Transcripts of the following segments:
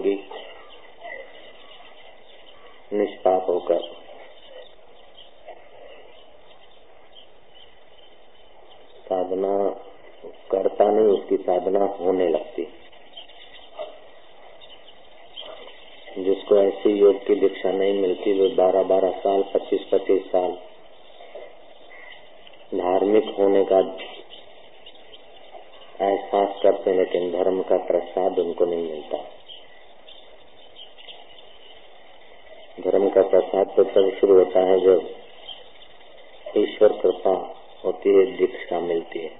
योगी निष्पाप होकर। साधना करता नहीं उसकी साधना होने लगती जिसको ऐसी योग की दीक्षा नहीं मिलती वो बारह बारह साल पच्चीस पच्चीस साल धार्मिक होने का एहसास करते लेकिन धर्म का प्रसाद उनको नहीं मिलता धर्म का प्रसाद तो तब शुरू होता है जब ईश्वर कृपा होती है दीक्षा मिलती है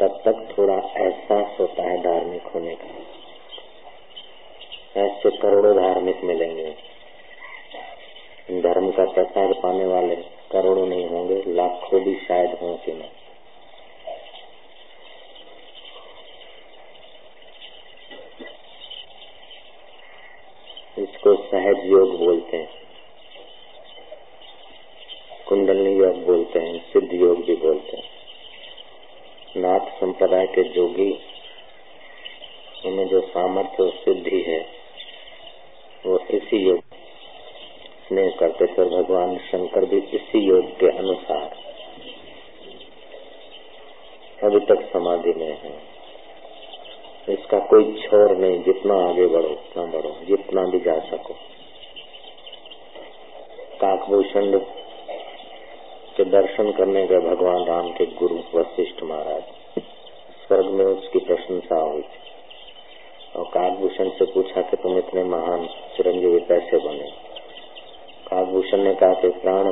तब तक थोड़ा एहसास होता है धार्मिक होने का ऐसे करोड़ों धार्मिक मिलेंगे धर्म का प्रसाद पाने वाले करोड़ों नहीं होंगे लाखों भी शायद हों कि नहीं इसको सहज योग बोलते हैं कुंडलनी योग बोलते हैं सिद्ध योग भी बोलते हैं नाथ संप्रदाय के जोगी इनमें जो सामर्थ्य और सिद्धि है वो इसी योग स्नेह करते थे और भगवान शंकर भी इसी योग के अनुसार अभी तक समाधि में है इसका कोई छोर नहीं जितना आगे बढ़ो उतना बढ़ो जितना भी जा सको काकभूषण के दर्शन करने गए भगवान राम के गुरु वशिष्ठ महाराज स्वर्ग में उसकी प्रशंसा हुई और काकभूषण से पूछा कि तुम इतने महान चिरंजीवी कैसे बने काकभूषण ने कहा कि प्राण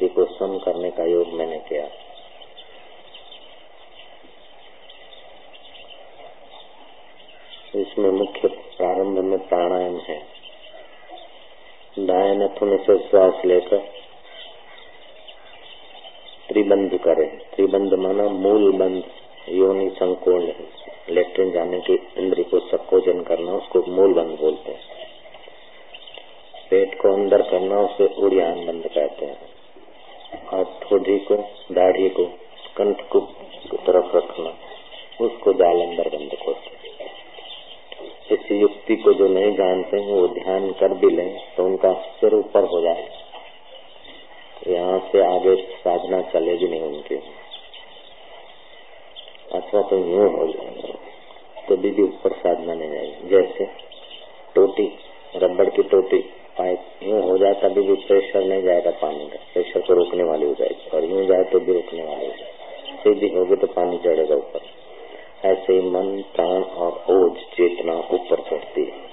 पान को सम करने का योग मैंने किया। इसमें मुख्य प्रारंभ में प्राणायाम है। दाएँ नथुन से श्वास लेकर त्रिबंध करे। त्रिबंध माना मूल बंद योनि संकोल लेट्रिन जाने की इंद्री को संकोचन करना, उसको मूल बंद बोलते हैं। पेट को अंदर करना, उसे उड़ियान बंद कहते हैं। और ठोडी को, दाढ़ी को कंठ को तरफ़ रखना, उसको जाल अंदर बंद करते इस युक्ति को जो नहीं जानते हैं वो ध्यान कर भी लें तो उनका सिर ऊपर हो जाए। यहाँ से आगे साधना चलेगी नहीं उनकी। अथवा तो यूँ हो जाए तो दीदी ऊपर साधना नहीं जाएगी जैसे टोटी, रबड़ की टोटी पाइप यूँ हो जाए तभी भी प्रेशर नहीं जाएगा पानी का। प्रेशर को रोकने वाली हो जाएगी। और यूँ जाए तो भी रोकने वाली हो जाएगी। सीधी होगी तो पानी चढ़ेगा ऊपर। ऐसे ही मन, प्राण और ओज चेतना ऊपर चढ़ती है।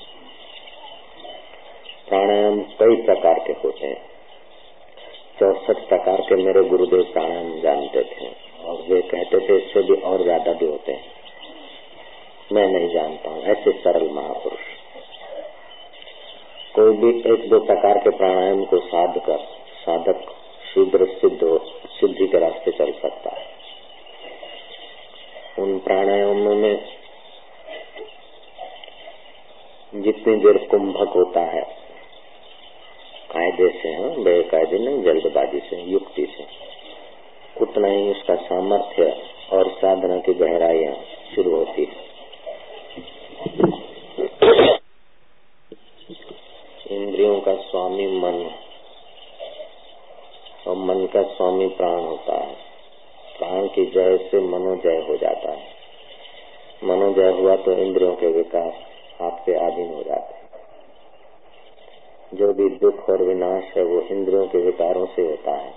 प्राणायाम कई प्रकार के होते हैं। चौसठ प्रकार के मेरे गुरुदेव प्राणायाम जानते थे। और वे कहते थे, इससे भी और ज़्यादा भी होते हैं। मैं नहीं जानता हूँ। ऐसे सरल महापुरुष। कोई भी एक दो प्रकार के प्राणायाम को साध कर, साधक शीघ्र सिद्ध हो, सिद्धि के रास्ते चल सकता है। उन प्राणायामों में जितनी देर कुंभक होता है, कायदे से हाँ बेकायदे नहीं, जल्दबाजी से, युक्ति से, उतना ही उसका सामर्थ्य और साधना की गहराइया शुरू होती है। इंद्रियों का स्वामी मन और मन का स्वामी प्राण होता है। प्राण की जय से मनोजय हो जाता है। मनोजय हुआ तो इंद्रियों के विकास आपके अधीन हो जाते हैं। जो भी दुख और विनाश है, वो इंद्रियों के विकारों से होता है।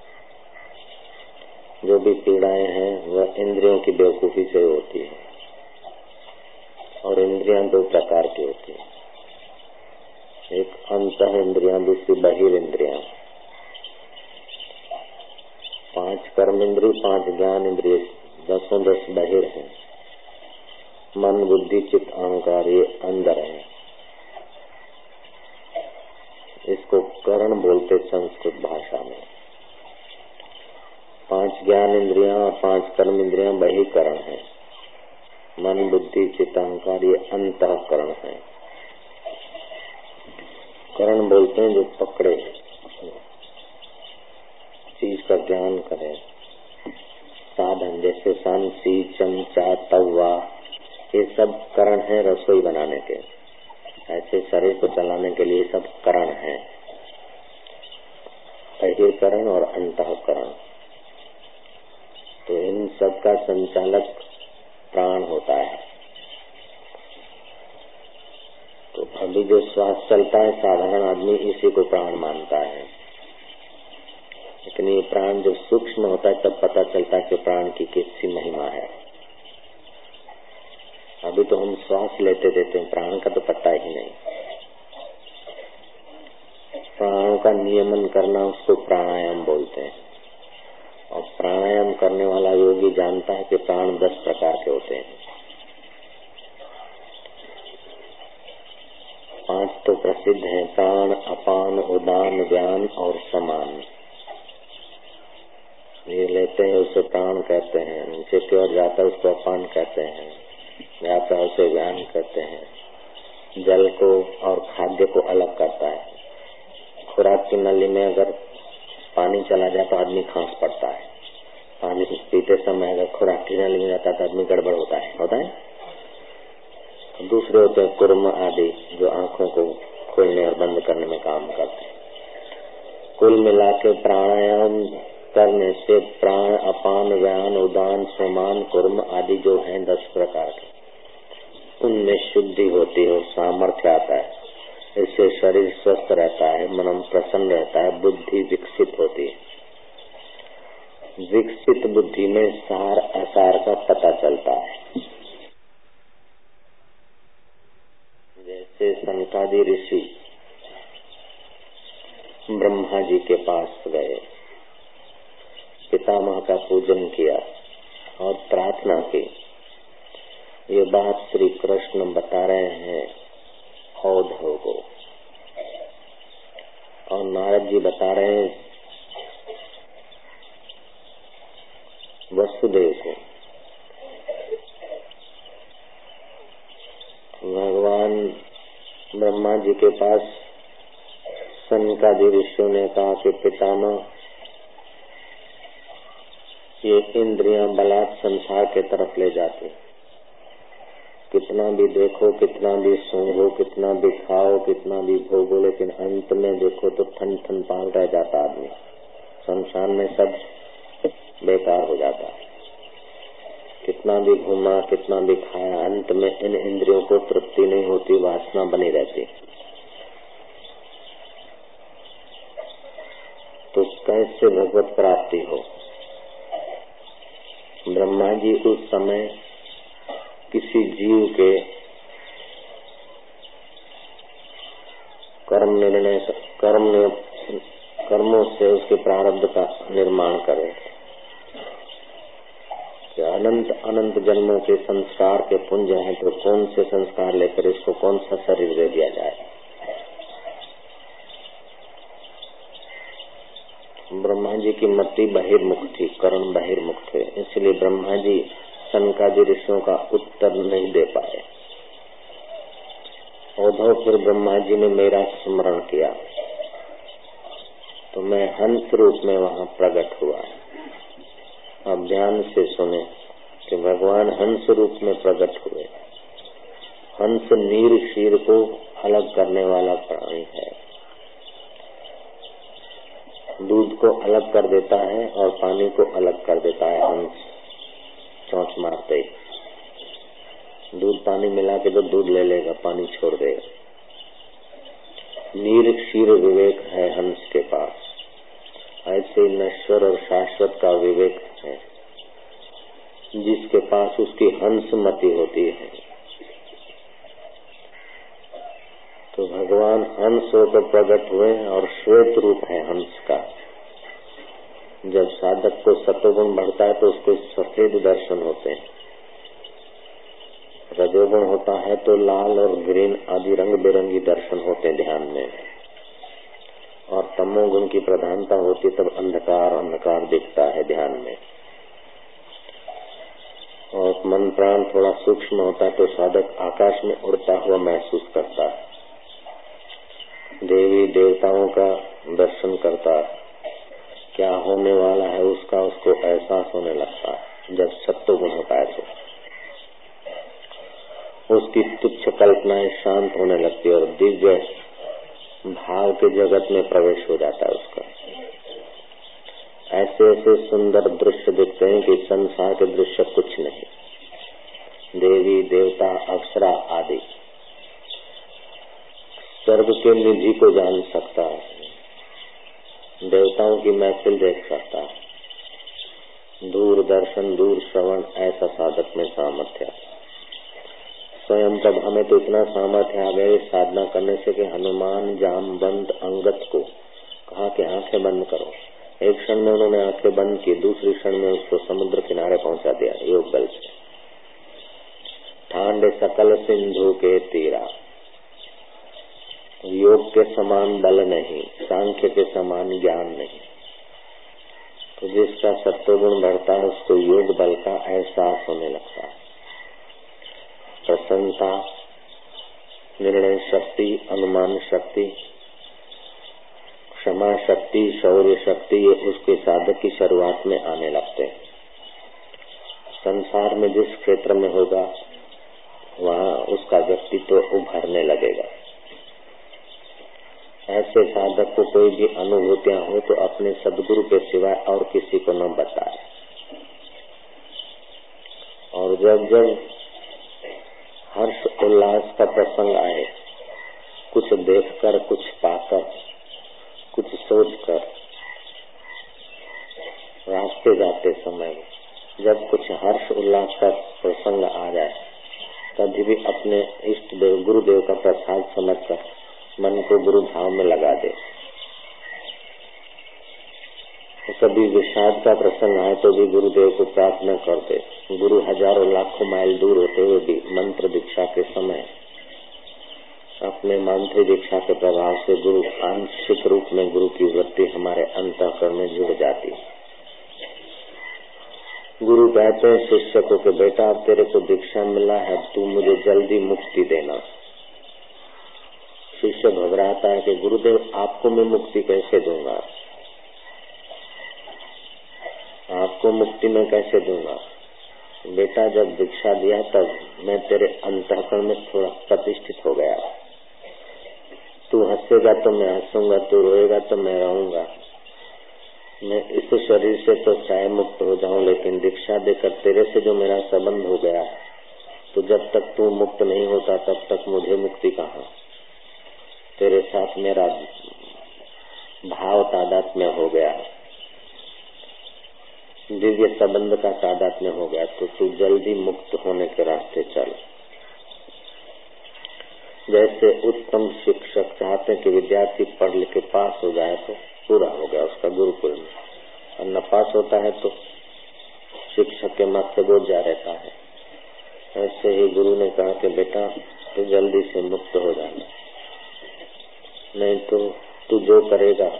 जो भी पीड़ाएँ हैं, वह इंद्रियों की बेवकूफ़ी से होती है। और इंद्रियाँ दो प्रकार की होती है। एक अंत इंद्रिया दूसरी बहिर इंद्रिया पाँच कर्म इंद्रिय पाँच ज्ञान इंद्रिय दसों दस बहिर है। मन, बुद्धि, चित्त, अहंकार, ये अंदर है। इसको करण बोलते संस्कृत भाषा में। पाँच ज्ञान इंद्रिया और पाँच कर्म इंद्रिया बहिकरण है। मन, बुद्धि, चित्त, अहंकार, ये अंतकरण है। करण बोलते हैं जो पकड़े चीज़ का ज्ञान करें। साधन जैसे सांसी चमचा तवा, ये सब करण है रसोई बनाने के। ऐसे शरीर को चलाने के लिए सब करण है। बहिर्करण और अंतकरण। तो इन सब का संचालक प्राण होता है। अभी जो श्वास चलता है, साधारण आदमी इसी को प्राण मानता है। लेकिन ये प्राण जब सूक्ष्म होता है, तब पता चलता है कि प्राण की किसी महिमा है। अभी तो हम श्वास लेते देते हैं, प्राण का तो पता ही नहीं। प्राणों का नियमन करना उसको प्राणायाम बोलते हैं। और प्राणायाम करने वाला योगी जानता है कि प्राण दस प्रकार के होते हैं पाँच तो प्राण अपान, उदान व्यान और समान। ये लेते हैं, उसे प्राण कहते हैं, नीचे की ओर जाता है उसको अपान कहते हैं जाता है उसे व्यान कहते हैं। जल को और खाद्य को अलग करता है। खुराक की नली में अगर पानी चला जाए तो आदमी खांस पड़ता है। पानी पीते समय अगर खुराक की नली में जाता है तो आदमी गड़बड़ होता है। होता है? दूसरे होते हैं, कुर्म आदि, जो आँखों को खोलने और बंद करने में काम करते हैं। कुल मिला के प्राणायाम करने से प्राण, अपान, व्यान, उदान समान कुर्म आदि जो हैं दस प्रकार के, उनमें शुद्धि होती है, सामर्थ्य आता है। इससे शरीर स्वस्थ रहता है मन प्रसन्न रहता है, बुद्धि विकसित होती है। विकसित बुद्धि में सार, असार का पता चलता है। जैसे संतादी ऋषि ब्रह्मा जी के पास गए, पितामह का पूजन किया और प्रार्थना की। ये बात श्री कृष्ण बता रहे हैं औधव को और नारद जी बता रहे हैं, वसुदेव को भगवान ब्रह्मा जी के पास सनकादि ऋषियों ने कहा कि पितामह, ये इंद्रियाँ बलात् संसार के तरफ़ ले जाती कितना भी देखो, कितना भी सूंघो, कितना भी खाओ, कितना भी भोगो, लेकिन अंत में देखो तो ठन ठन पाल रह जाता आदमी। शमशान में सब बेकार हो जाता है। कितना भी घूमा, कितना भी खाया, अंत में इन इंद्रियों को तृप्ति नहीं होती, वासना बनी रहती। तो कैसे भगवत प्राप्ति हो? ब्रह्मा जी उस समय किसी जीव के कर्म निर्णय, कर्म, कर्मों से उसके प्रारब्ध का निर्माण करें। कि अनंत अनंत जन्मों के संस्कार के पुंज हैं तो कौन से संस्कार लेकर इसको कौन सा शरीर दे दिया जाए? ब्रह्मा जी की मति बहिर्मुख थी करण बहिर्मुख थे इसलिए ब्रह्मा जी सनकादि ऋषियों का उत्तर नहीं दे पाए। औधव फिर ब्रह्मा जी ने मेरा स्मरण किया। तो मैं हंस रूप में वहाँ प्रकट हुआ। अब ध्यान से सुने कि भगवान हंस रूप में प्रकट हुए। हंस नीर शीर को अलग करने वाला प्राणी है। दूध को अलग कर देता है और पानी को अलग कर देता है हंस। चौंच मारते ही। दूध पानी मिला के तो दूध ले लेगा, पानी छोड़ देगा। नीर क्षीर विवेक है हंस के पास। ऐसे नश्वर और शाश्वत का विवेक है, जिसके पास उसकी हंस मति होती है। तो भगवान हंस होकर प्रकट हुए और श्वेत रूप है हंस का। जब साधक को सत्वगुण बढ़ता है तो उसको सफ़ेद दर्शन होते हैं। रजोगुण होता है तो लाल और ग्रीन आदि रंग बिरंगी दर्शन होते हैं ध्यान में। और तमोगुण की प्रधानता होती तब अंधकार अंधकार दिखता है ध्यान में। और मन प्राण थोड़ा सूक्ष्म होता है तो साधक आकाश में उड़ता हुआ महसूस करता है। देवी देवताओं का दर्शन करता क्या होने वाला है उसका उसको एहसास होने लगता है, जब सत्य गुण होता है तो। उसकी तुच्छ कल्पनाएँ शांत होने लगती है और दिव्य भाव के जगत में प्रवेश हो जाता है उसका। ऐसे ऐसे सुंदर दृश्य दिखते हैं कि संसार के दृश्य कुछ नहीं। देवी, देवता, अप्सरा आदि। स्वर्ग के निधि को जान सकता है। देवताओं की महफिल देख सकता है। दूर दर्शन दूर श्रवण ऐसा साधक में सामर्थ्य है। स्वयं तब हमें तो इतना सामर्थ्य आ गए साधना करने से कि हनुमान, जाम, बंद अंगत को कहा कि आँखें बंद करो। एक क्षण में उन्होंने आँखें बंद की, दूसरी क्षण में उसको समुद्र किनारे पहुँचा दिया। योग बल से। ठांड सकल सिंधु के तीरा। योग के समान बल नहीं, सांख्य के समान ज्ञान नहीं। तो जिसका सत्वगुण बढ़ता है, उसको योग बल का एहसास होने लगता है। प्रसन्नता, निर्णय शक्ति, अनुमान शक्ति, क्षमा शक्ति, शौर्य शक्ति, ये उसके साधक की शुरुआत में आने लगते हैं। संसार में जिस क्षेत्र में होगा, वहाँ उसका व्यक्तित्व तो उभरने लगेगा। ऐसे साधक को कोई भी अनुभूतियाँ हो तो अपने सदगुरु के सिवाय और किसी को न बताए। और जब जब प्रसंग आए। कुछ देखकर, कुछ पाकर, कुछ सोचकर। रास्ते जाते समय जब कुछ हर्ष उल्लास का प्रसंग आ जाए, तभी भी अपने इष्ट देव, गुरुदेव का प्रसाद समझकर मन को गुरु भाव में लगा दे। कभी विषाद का प्रसंग आए तो भी गुरुदेव को प्रार्थना करते। गुरु हज़ारों लाखों माइल दूर होते हुए भी मंत्र दीक्षा के समय अपने मंत्र दीक्षा के प्रभाव से गुरु आंशिक रूप में गुरु की वृत्ति हमारे अंतकरण में जुड़ जाती गुरु कहते हैं शिष्य को कि बेटा तेरे को दीक्षा मिला है तू मुझे जल्दी मुक्ति देना। शिष्य घबराता है कि, गुरुदेव, आपको मैं मुक्ति कैसे दूँगा? आपको मुक्ति में कैसे दूँगा? बेटा, जब दीक्षा दिया, तब मैं तेरे अंतकरण में थोड़ा प्रतिष्ठित हो गया। तू हंसेगा तो मैं हंसूँगा, तू रोएगा तो मैं रहूँगा। मैं इस शरीर से तो चाहे मुक्त हो जाऊँ, लेकिन दीक्षा देकर तेरे से जो मेरा संबंध हो गया तो जब तक तू मुक्त नहीं होता, तब तक मुझे मुक्ति कहा? तेरे साथ मेरा भाव तादात में हो गया दिव्य संबंध का सादात में हो गया तो तू जल्दी मुक्त होने के रास्ते चल। जैसे उत्तम शिक्षक चाहते कि विद्यार्थी पढ़ लिख के पास हो जाए तो पूरा हो गया उसका गुरुकुल में। और न पास होता है तो शिक्षक के मत से बोझ जा रहता है। ऐसे ही गुरु ने कहा कि बेटा, तू जल्दी से मुक्त हो जाना नहीं तो तू जो करेगा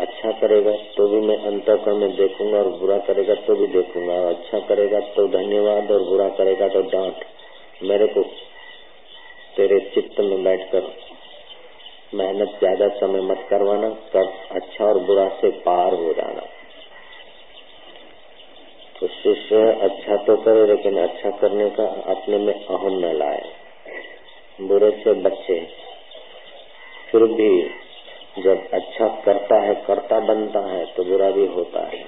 अच्छा करेगा तो भी मैं अंतकरण में देखूँगा और बुरा करेगा तो भी देखूँगा। अच्छा करेगा तो धन्यवाद और बुरा करेगा तो डांट। मेरे को तेरे चित्त में बैठकर मेहनत ज़्यादा समय मत करवाना कर अच्छा और बुरा से पार हो जाना है अच्छा तो करे, लेकिन अच्छा करने का अपने में अहम न लाए। बुरे से बच्चे फिर भी जब अच्छा करता है, करता बनता है तो बुरा भी होता है।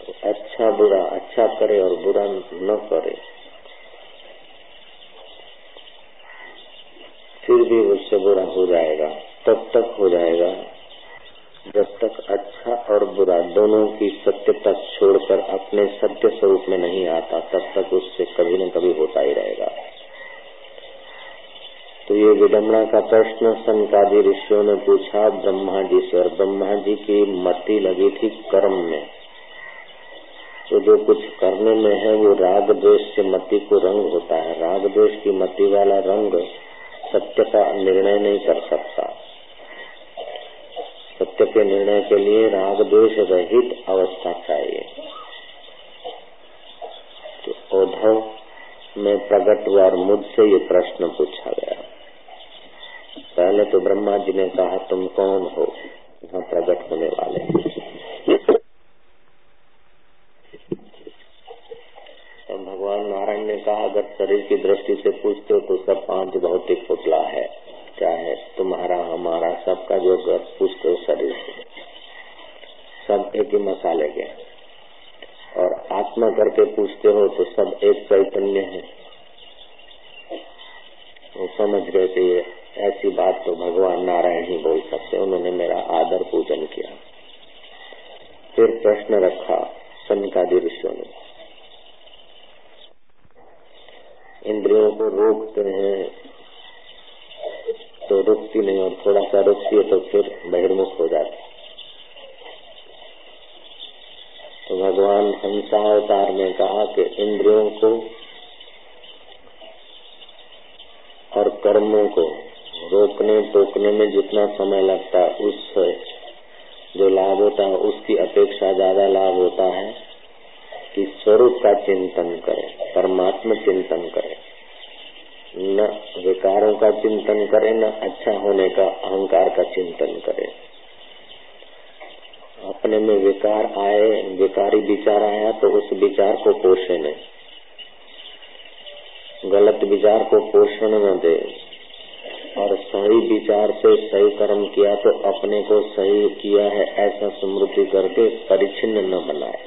तो अच्छा बुरा अच्छा करे और बुरा न करे फिर भी उससे बुरा हो जाएगा तब तक हो जाएगा जब तक अच्छा और बुरा दोनों की सत्यता छोड़कर अपने सत्य स्वरूप में नहीं आता तब तक उससे कभी न कभी होता ही रहेगा विडम्बना का प्रश्न संकादि ऋषियों ने पूछा ब्रह्मा जी से और ब्रह्मा जी की मति लगी थी कर्म में। तो जो कुछ करने में है, वो राग द्वेष से मति को रंग होता है। राग द्वेष की मति वाला रंग सत्य का निर्णय नहीं कर सकता। सत्य के निर्णय के लिए राग द्वेष रहित अवस्था चाहिए। तो औधव में प्रकट हुआ और मुझसे ये प्रश्न पूछा गया। पहले तो ब्रह्मा जी ने कहा, तुम कौन हो? यहाँ प्रकट होने वाले तो भगवान नारायण ने कहा, अगर शरीर की दृष्टि से पूछते हो तो सब पाँच भौतिक पुतला है। क्या है तुम्हारा, हमारा, सबका, जो घर पूछते हो शरीर से। सब एक ही मसाले के और आत्मा करके पूछते हो तो सब एक चैतन्य है। समझ गए कि ऐसी बात तो भगवान नारायण ही बोल सकते, उन्होंने मेरा आदर पूजन किया। फिर प्रश्न रखा सनिकादि ऋषियों ने। इंद्रियों को रोकते हैं तो रुकती नहीं, और थोड़ा सा रुकती है तो फिर बहिर्मुख हो जाती तो भगवान हंसावतार ने कहा कि इंद्रियों को और कर्मों को रोकने टोकने में जितना समय लगता है उससे जो लाभ होता है, उसकी अपेक्षा ज़्यादा लाभ होता है कि स्वरूप का चिंतन करे, परमात्मा चिंतन करे। न विकारों का चिंतन करे, न अच्छा होने का अहंकार का चिंतन करे। अपने में विकार आए, विकारी विचार आया तो उस विचार को पोषे नहीं गलत विचार को पोषण न दे। और सही विचार से सही कर्म किया तो अपने को सही किया है, ऐसा स्मृति करके परिचिन्न न बनाए।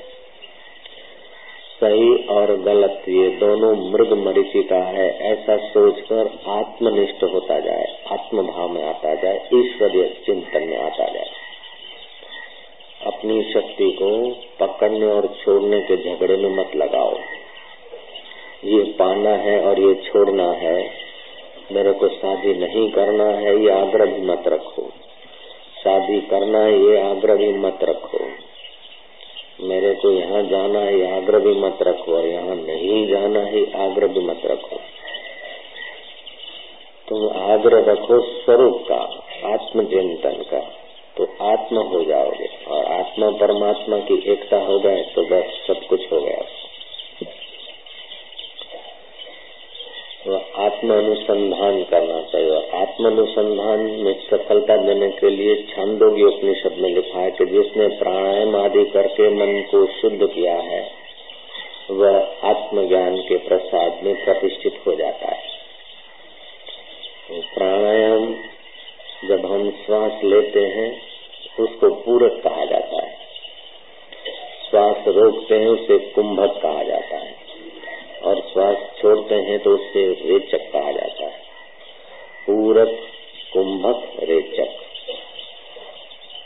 सही और गलत, ये दोनों मृग मरीचिका है, ऐसा सोचकर आत्मनिष्ठ होता जाए आत्म भाव में आता जाए, ईश्वरीय चिंतन में आता जाए। अपनी शक्ति को पकड़ने और छोड़ने के झगड़े में मत लगाओ। ये पाना है और ये छोड़ना है मेरे को शादी नहीं करना है, ये आग्रह भी मत रखो। शादी करना है, ये आग्रह भी मत रखो। मेरे को यहाँ जाना है आग्रह भी मत रखो, और यहाँ नहीं जाना है आग्रह भी मत रखो। तुम आग्रह रखो स्वरूप का आत्म चिंतन का तो आत्मा हो जाओगे, और आत्मा परमात्मा की एकता हो जाए तो बस सब कुछ हो गया तो आत्मानुसंधान करना चाहिए। आत्मानुसंधान में सफलता देने के लिए छंदोगी उपनिषद में लिखा है कि जिसने प्राणायाम आदि करके मन को शुद्ध किया है, वह आत्मज्ञान के प्रसाद में प्रतिष्ठित हो जाता है। प्राणायाम जब हम श्वास लेते हैं, उसको पूरक कहा जाता है। श्वास रोकते हैं, उसे कुंभक कहा जाता है। और श्वास छोड़ते हैं तो उससे रेचक पूरक कुंभक रेचक।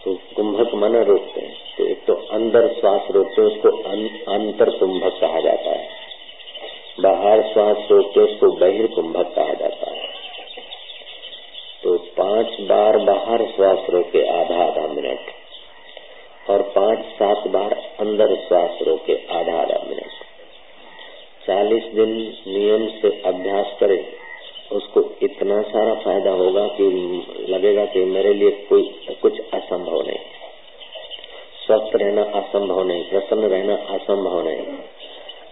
तो कुंभक मन रोकते हैं। तो एक तो अंदर श्वास रोकते उसको अं, अंतर कुंभक कहा जाता है। बाहर श्वास रोकते उसको बहिर कुंभक कहा जाता है। तो पाँच बार बाहर श्वास रोके आधा आधा मिनट। और पाँच सात बार अंदर श्वास रोके आधा आधा मिनट। चालीस दिन नियम से अभ्यास करे उसको इतना सारा फ़ायदा होगा कि लगेगा कि मेरे लिए कोई कुछ असंभव नहीं। स्वस्थ रहना असंभव नहीं, प्रसन्न रहना असंभव नहीं।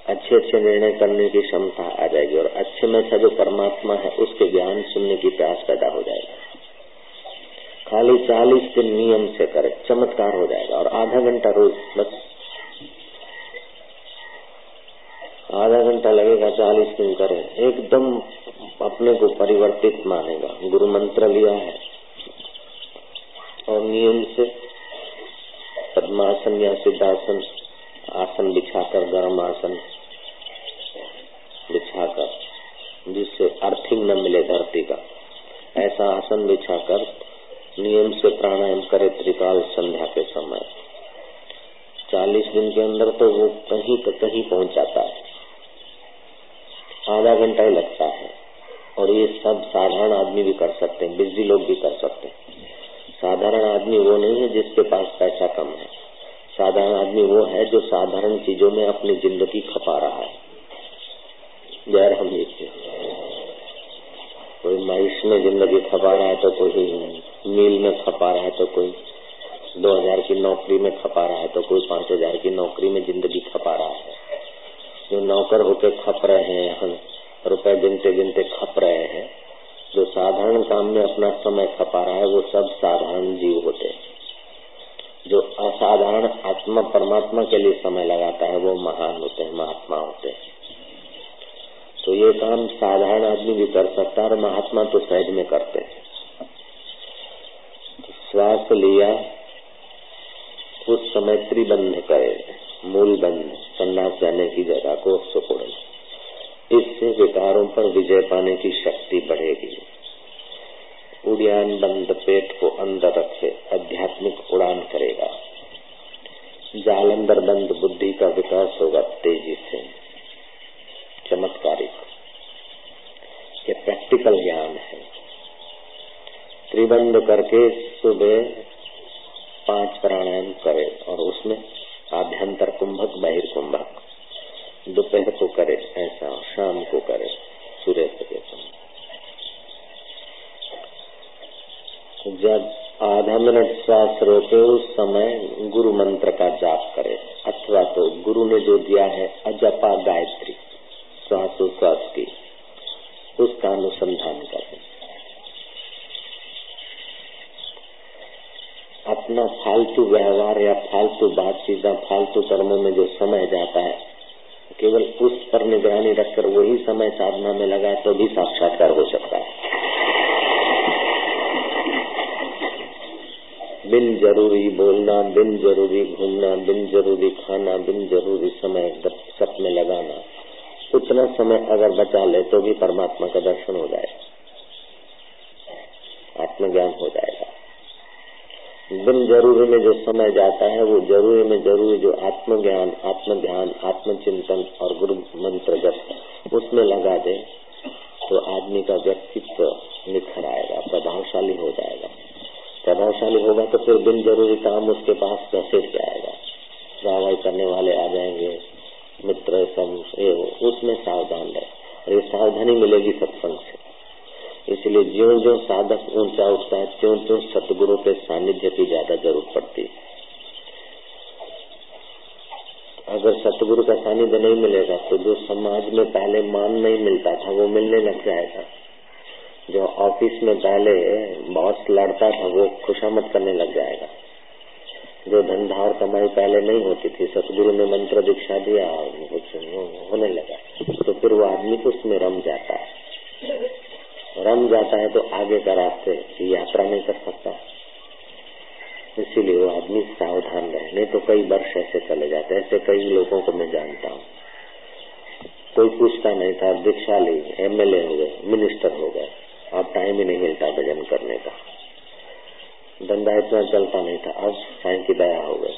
अच्छे अच्छे निर्णय करने की क्षमता आ जाएगी और अच्छे में से जो परमात्मा है, उसके ज्ञान सुनने की प्यास पैदा हो जाएगी। खाली चालीस दिन नियम से करे, चमत्कार हो जाएगा और आधा घंटा रोज, बस। आधा घंटा लगेगा, चालीस दिन करें। एकदम अपने को परिवर्तित मानेगा। गुरु मंत्र लिया है। और नियम से पद्मासन या सिद्धासन, आसन बिछाकर, गर्म आसन बिछाकर, जिससे अर्थिंग न मिले धरती का, ऐसा आसन बिछाकर नियम से प्राणायाम करे त्रिकाल संध्या के समय। चालीस दिन के अंदर तो वो कहीं तो कहीं पहुँच जाता है। आधा घंटा ही लगता है। और ये सब साधारण आदमी भी कर सकते हैं बिजली लोग भी कर सकते हैं। साधारण आदमी वो नहीं है जिसके पास पैसा कम है। साधारण आदमी वो है जो साधारण चीज़ों में अपनी ज़िंदगी खपा रहा है। गैर हम देखते कोई महिष में ज़िंदगी खपा रहा है तो कोई मील में खपा रहा है तो कोई दो हज़ार की नौकरी में खपा रहा है तो कोई पाँच हज़ार की नौकरी में ज़िंदगी खपा रहा है। जो नौकर होकर खप रहे हैं रुपए गिनते गिनते खप रहे हैं। जो साधारण काम में अपना समय खपा रहा है, वो सब साधारण जीव होते हैं। जो असाधारण आत्मा परमात्मा के लिए समय लगाता है, वो महान होते हैं, महात्मा होते हैं। तो ये काम साधारण आदमी भी कर सकता है और महात्मा तो सहज में करते हैं। श्वास लिया, उस समय त्रिबंध करे मूल बंध संन्यास जाने की जगह को सुकुड़ इससे विकारों पर विजय पाने की शक्ति बढ़ेगी। उड़ियान बंद पेट को अंदर रखे आध्यात्मिक उड़ान करेगा। जाल अंदर बंद बुद्धि का विकास होगा तेज़ी से। चमत्कारिक। ये प्रैक्टिकल ज्ञान है। त्रिबंध करके सुबह पाँच प्राणायाम करे और उसमें आभ्यंतर कुंभक बाहिर कुंभक दोपहर को करे, ऐसा, शाम को करे सूर्य के समय। जब आधा मिनट श्वास रोके, उस समय गुरु मंत्र का जाप करे। अथवा तो गुरु ने जो दिया है, अजपा गायत्री श्वासोश्वास की, उसका अनुसंधान करें। अपना फालतू व्यवहार या फालतू बातचीत या फालतू कर्मों में जो समय जाता है केवल उस पर निगरानी रखकर वही समय साधना में लगाए तो भी साक्षात्कार हो सकता है। बिन ज़रूरी बोलना, बिन ज़रूरी घूमना, बिन ज़रूरी खाना, बिन ज़रूरी समय सप में लगाना, उतना समय अगर बचा ले तो भी परमात्मा का दर्शन हो जाएगा आत्मज्ञान हो जाएगा बिन ज़रूरी में जो समय जाता है, वो ज़रूरी में ज़रूरी जो आत्मज्ञान आत्म ध्यान आत्मचिंतन और गुरु मंत्र जब उसमें लगा दे तो आदमी का व्यक्तित्व निखर आएगा, प्रभावशाली हो जाएगा। प्रभावशाली होगा तो फिर बिन ज़रूरी काम उसके पास घसीट जाएगा वाहवाही करने वाले आ जाएँगे, मित्र ये, उसमें सावधान रहे। और ये सावधानी मिलेगी सत्संग से। इसलिए ज्यो जो साधक ऊँचा उठता है त्यों त्यों सतगुरु के सानिध्य की ज़्यादा ज़रूरत पड़ती है। अगर सतगुरु का सानिध्य नहीं मिलेगा तो जो समाज में पहले मान नहीं मिलता था, वो मिलने लग जाएगा। जो ऑफ़िस में पहले बॉस लड़ता था, वो खुशामद करने लग जाएगा। जो धंधा और कमाई पहले नहीं होती थी, सतगुरु ने मंत्र दीक्षा दिया कुछ होने लगा। तो फिर वो आदमी उसमें रम जाता है। रम जाता है तो आगे का रास्ते यात्रा नहीं कर सकता। इसीलिए वो आदमी सावधान रहे। नहीं तो कई वर्ष ऐसे चले जाते ऐसे कई लोगों को मैं जानता हूँ। कोई पूछता नहीं था दीक्षा ली एमएलए हो गए मिनिस्टर हो गए। अब टाइम ही नहीं मिलता भजन करने का। धंधा इतना चलता नहीं था, अब साई की दया हो गई।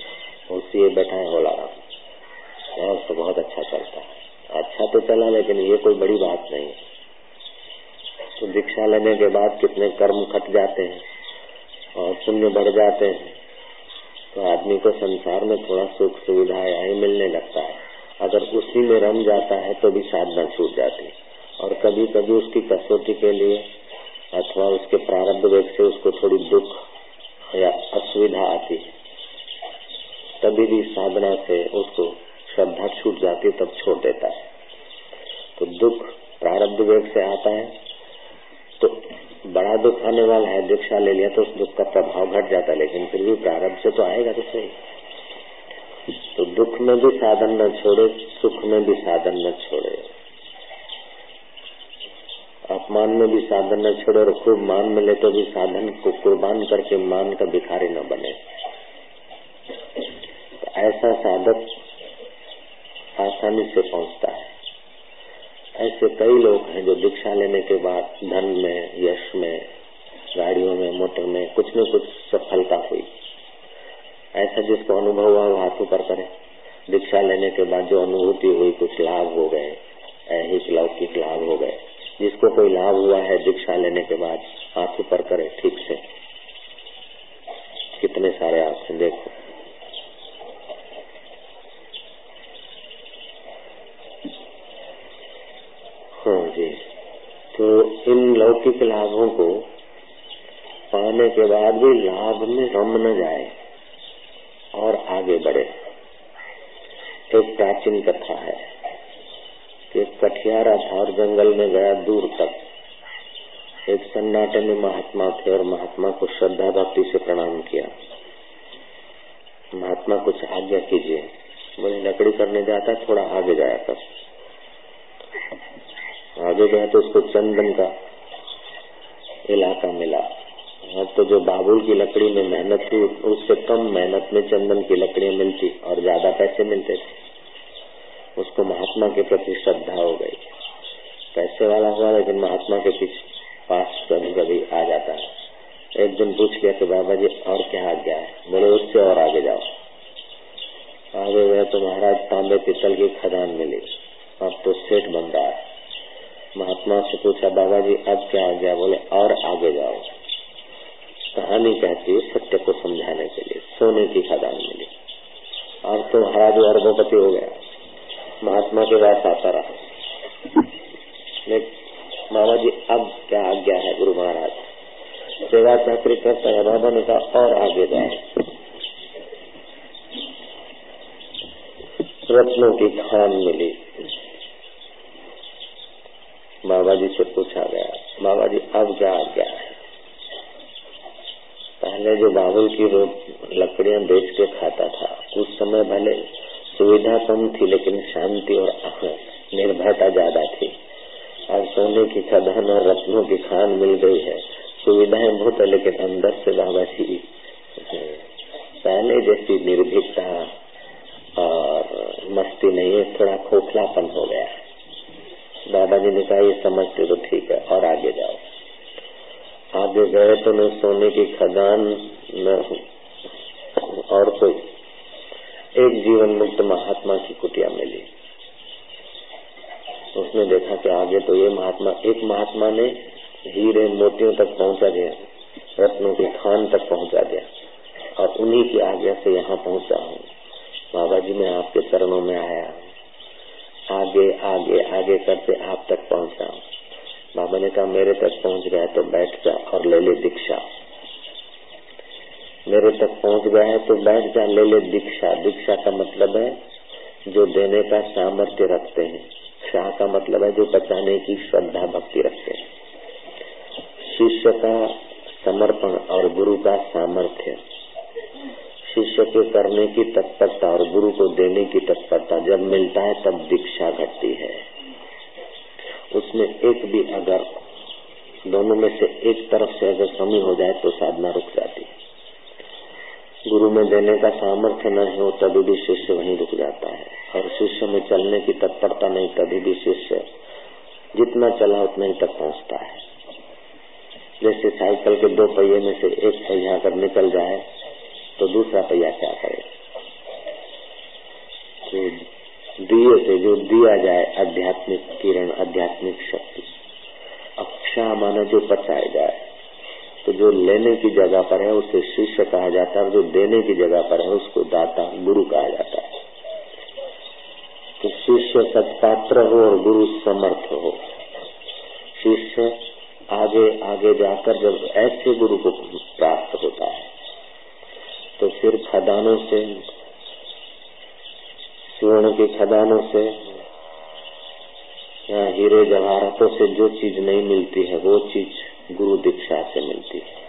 और सीए बैठा है होला और तो बहुत अच्छा चलता है। अच्छा तो चला, लेकिन ये कोई बड़ी बात नहीं तो दीक्षा लेने के बाद कितने कर्म खट जाते हैं और पुण्य बढ़ जाते हैं। तो आदमी को संसार में थोड़ा सुख सुविधा मिलने लगता है। अगर उसी में रम जाता है तो भी साधना छूट जाती है। और कभी कभी उसकी कसौटी के लिए अथवा उसके प्रारब्ध वेग से उसको थोड़ी दुख या असुविधा आती है, तभी भी साधना से उसको श्रद्धा छूट जाती है, तब छोड़ देता है। तो दुख प्रारब्ध वेग से आता है तो बड़ा दुख आने वाला है दीक्षा ले लिया तो उस दुख का प्रभाव घट जाता है, लेकिन फिर भी प्रारब्ध से तो आएगा तो सही। तो दुख में भी साधन न छोड़े, सुख में भी साधन न छोड़े। अपमान में भी साधन न छोड़े और खूब मान मिले तो भी साधन को कुर्बान करके मान का भिखारी न बने। तो ऐसा साधक आसानी से पहुँचता है। ऐसे कई लोग हैं जो दीक्षा लेने के बाद धन में, यश में गाड़ियों में, मोटर में कुछ न कुछ सफलता हुई। ऐसा जिसको अनुभव हुआ, वो हाथों पर करे। दीक्षा लेने के बाद जो अनुभूति हुई, कुछ लाभ हो गए। ऐहिक लौकिक लाभ हो गए। जिसको कोई लाभ हुआ है दीक्षा लेने के बाद हाथ ऊपर करे, ठीक से। कितने सारे हैं देखो। जी तो इन लौकिक लाभों को पाने के बाद भी लाभ में रम न जाए और आगे बढ़े। एक प्राचीन कथा है एक कठियारा था और जंगल में गया दूर तक। एक सन्नाटे में महात्मा थे और महात्मा को श्रद्धा भक्ति से प्रणाम किया। महात्मा, कुछ आज्ञा कीजिए। वही लकड़ी करने जाता, थोड़ा आगे जाया कर। आगे गया तो उसको चंदन का इलाका मिला। अब तो जो बाबुल की लकड़ी में मेहनत थी, उससे कम मेहनत में चंदन की लकड़ियाँ मिलती और ज़्यादा पैसे मिलते थे। उसको महात्मा के प्रति श्रद्धा हो गई। पैसे वाला हुआ, लेकिन महात्मा के पीछे पास कभी कभी आ जाता है। एक दिन पूछ गया कि बाबा जी, और क्या आ गया है? बोले, उससे और आगे जाओ। आगे गए तो महाराज तांबे पित्तल की खदान मिली। अब तो सेठ बन रहा है। महात्मा से पूछा बाबा जी अब क्या आ गया? बोले, और आगे जाओ। कहानी कहती है सत्य को समझाने के लिए, सोने की खदान मिली और तो जो अर्भपति हो गया। महात्मा के पास आता रहा। बाबा जी अब क्या आज्ञा है गुरु महाराज? सेवा चाकरी करता है, बाबा ने कहा, और आगे जाए रत्नों की खान मिली। बाबा जी से पूछा गया, बाबा जी अब क्या आज्ञा है? पहले जो बाबुल की रोट लकड़ियाँ बेच के खाता था, उस समय भले सुविधा कम थी, लेकिन शांति और निर्भयता ज़्यादा थी। अब सोने की खदान और रत्नों की खान मिल गई है। सुविधाएँ बहुत है, लेकिन अंदर से बाबा जी पहले जैसी निर्भीकता और मस्ती नहीं है थोड़ा खोखलापन हो गया। बाबा जी ने कहा, ये समझते तो ठीक है, और आगे जाओ। आगे गए तो मैं सोने की खदान न और कोई एक जीवन मुक्त महात्मा की कुटिया मिली। उसने देखा कि आगे तो ये महात्मा, एक महात्मा ने हीरे मोतियों तक पहुँचा दिया, रत्नों की खान तक पहुँचा दिया, और उन्हीं की आज्ञा से यहाँ पहुँचा हूँ। बाबा जी मैं आपके चरणों में आया आगे आगे आगे करते आप तक पहुँचा। बाबा ने कहा, मेरे तक पहुँच गया तो बैठ जा और ले ले दीक्षा। मेरे तक पहुँच गया है तो बैठ जा, ले ले दीक्षा। दीक्षा का मतलब है जो देने का सामर्थ्य रखते हैं। शाह का मतलब है जो बचाने की श्रद्धा, भक्ति रखते हैं। शिष्य का समर्पण और गुरु का सामर्थ्य। शिष्य के करने की तत्परता और गुरु को देने की तत्परता जब मिलता है, तब दीक्षा घटती है। उसमें एक भी अगर दोनों में से एक तरफ़ से अगर कमी हो जाए तो साधना रुक जाती है। गुरु में देने का सामर्थ्य न हो तभी भी शिष्य वहीं रुक जाता है। और शिष्य में चलने की तत्परता नहीं, तभी भी शिष्य जितना चला, उतना ही तक पहुँचता है। जैसे साइकिल के दो पहिए में से एक पहिया अगर निकल जाए तो दूसरा पहिया क्या करे? तो दिए से जो दिया जाए आध्यात्मिक किरण, आध्यात्मिक शक्ति, अक्षा माना जो पचाए जाए तो जो लेने की जगह पर है उसे शिष्य कहा जाता है जो देने की जगह पर है उसको दाता, गुरु कहा जाता है। तो शिष्य सत्पात्र हो और गुरु समर्थ हो। शिष्य आगे आगे जाकर जब ऐसे गुरु को प्राप्त होता है तो फिर खदानों से, स्वर्ण के खदानों से, या हीरे जवाहरातों से जो चीज़ नहीं मिलती है, वो चीज़ गुरु दीक्षा से मिलती है।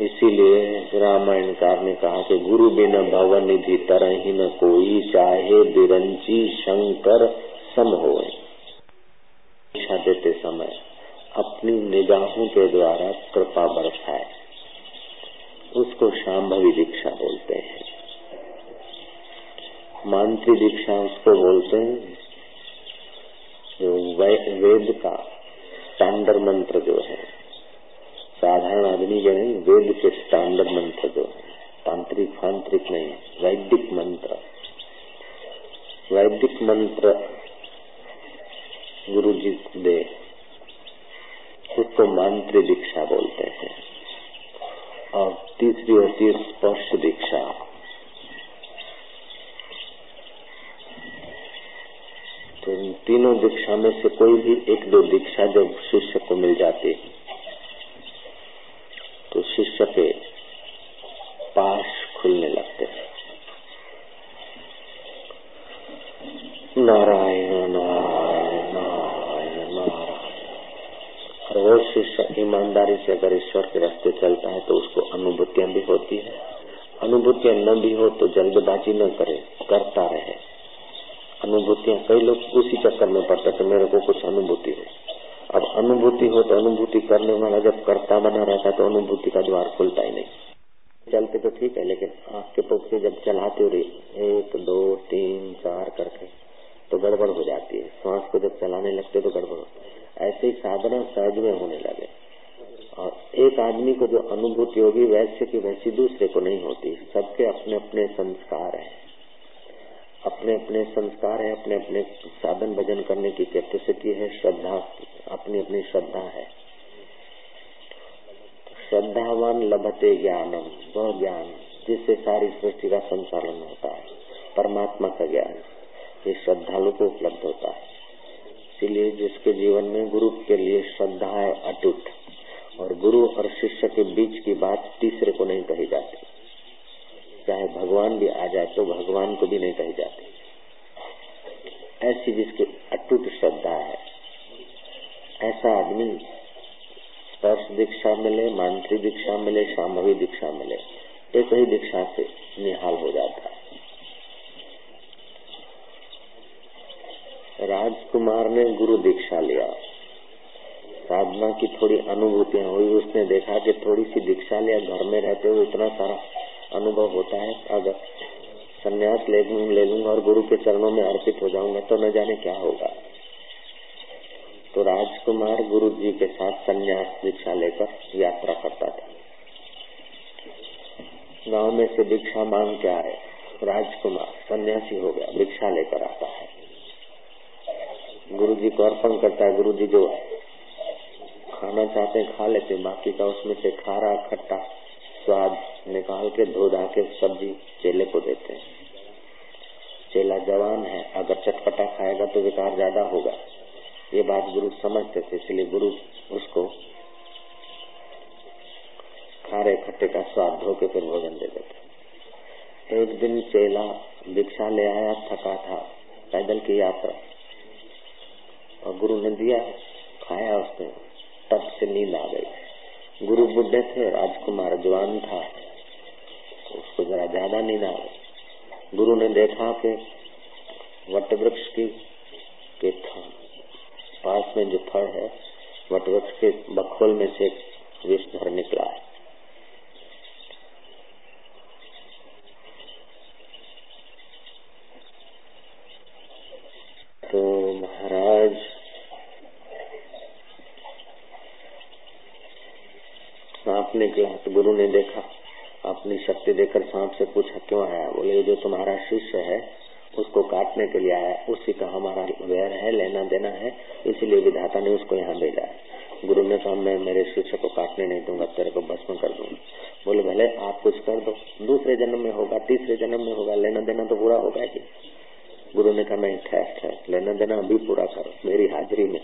इसीलिए रामायणकार ने कहा कि गुरु बिना भवन निधि तरह ही न कोई चाहे बिरंची शंकर सम हो दीक्षा देते समय अपनी निगाहों के द्वारा कृपा बरसाए। उसको शाम्भवी दीक्षा बोलते हैं। मानसी दीक्षा उसको बोलते हैं। जो वेद का स्टैंडर्ड मंत्र जो है, साधारण आदमी जो है वेद के स्टैंडर्ड मंत्र जो है, तांत्रिक, फांत्रिक नहीं, वैदिक मंत्र। वैदिक मंत्र गुरु जी दे, उसको मंत्र दीक्षा बोलते हैं। और तीसरी होती है स्पर्श दीक्षा तो इन तीनों दीक्षा में से कोई भी एक दो दीक्षा जब शिष्य को मिल जाती तो शिष्य के पास खुलने लगते नारायण नारायण वो शिष्य ईमानदारी से अगर ईश्वर के रास्ते चलता है तो उसको अनुभूतियाँ भी होती है। अनुभूतियाँ न भी हो तो जल्दबाजी न करे, करता रहे। अनुभूतियाँ कई लोग उसी चक्कर में पड़ते थे मेरे को कुछ अनुभूति हो। अब अनुभूति हो तो अनुभूति करने वाला जब कर्ता बना रहता तो अनुभूति का द्वार खुलता ही नहीं। चलते तो ठीक है, लेकिन आँख के पोक से जब चलाते हो रही एक, दो, तीन, चार करके तो गड़बड़ हो जाती है। श्वास को जब चलाने लगते तो गड़बड़ ऐसे ही। साधना सहज में होने लगे। और एक आदमी को जो अनुभूति होगी वैसे की वैसी दूसरे को नहीं होती। सबके अपने अपने संस्कार है। अपने अपने संस्कार है अपने अपने साधन भजन करने की कैपेसिटी है, श्रद्धा अपनी अपनी श्रद्धा है। श्रद्धावान लभते ज्ञानम, वह ज्ञान जिससे सारी सृष्टि का संचालन होता है। परमात्मा का ज्ञान, ये श्रद्धालु को उपलब्ध होता है। इसीलिए जिसके जीवन में गुरु के लिए श्रद्धा है अटूट। और गुरु और शिष्य के बीच की बात तीसरे को नहीं कही जाती। चाहे भगवान भी आ जाए तो भगवान को भी नहीं कही जाती। ऐसी जिसकी अटूट श्रद्धा है। ऐसा आदमी स्पर्श दीक्षा मिले मानसी दीक्षा मिले शामवी दीक्षा मिले, एक ही दीक्षा से निहाल हो जाता है। राजकुमार ने गुरु दीक्षा लिया। साधना की थोड़ी अनुभूतियाँ हुई, उसने देखा कि थोड़ी सी दीक्षा लिया, घर में रहते हुए इतना सारा अनुभव होता है। अगर संन्यास ले ले लूँगा और गुरु के चरणों में अर्पित हो जाऊँगा तो न जाने क्या होगा। तो राजकुमार गुरु जी के साथ संन्यास दीक्षा लेकर यात्रा करता था। गाँव में से दीक्षा मांग के आए। राजकुमार सन्यासी हो गया, दीक्षा लेकर आता है। गुरु जी को अर्पण करता है गुरु जी जो खाना चाहते हैं खा लेते बाकी का उसमें से खारा, खट्टा स्वाद निकाल के धो धा के सब्ज़ी चेले को देते हैं। चेला जवान है, अगर चटपटा खाएगा तो विकार ज़्यादा होगा। ये बात गुरु समझते थे, इसलिए गुरु उसको खारे, खट्टे का स्वाद धो के फिर भोजन दे देते एक दिन चेला दीक्षा ले आया, थका था, पैदल की यात्रा। और गुरु ने दिया खाया उसने, तब से नींद आ गई। गुरु बुढ़े थे राजकुमार जवान था, उसको जरा ज़्यादा नींद आ गई। गुरु ने देखा कि वट वृक्ष की के पास में जो फल है वट वृक्ष के बखोल में से विषधर निकला है तो महाराज सांप निकला तो गुरु ने देखा अपनी शक्ति देकर सांप से पूछा क्यों आया बोले जो तुम्हारा शिष्य है उसको काटने के लिए आया उसी का हमारा वैर है लेना देना है इसलिए विधाता ने उसको यहाँ भेजा है गुरु ने कहा मैं मेरे शिष्य को काटने नहीं दूँगा तेरे को भस्म कर दूँगा बोले भले आप कुछ कर दो दूसरे जन्म में होगा तीसरे जन्म में होगा लेना देना तो पूरा होगा ही गुरु ने कहा नहीं ठहर ठहर लेना देना अभी पूरा करो मेरी हाजिरी में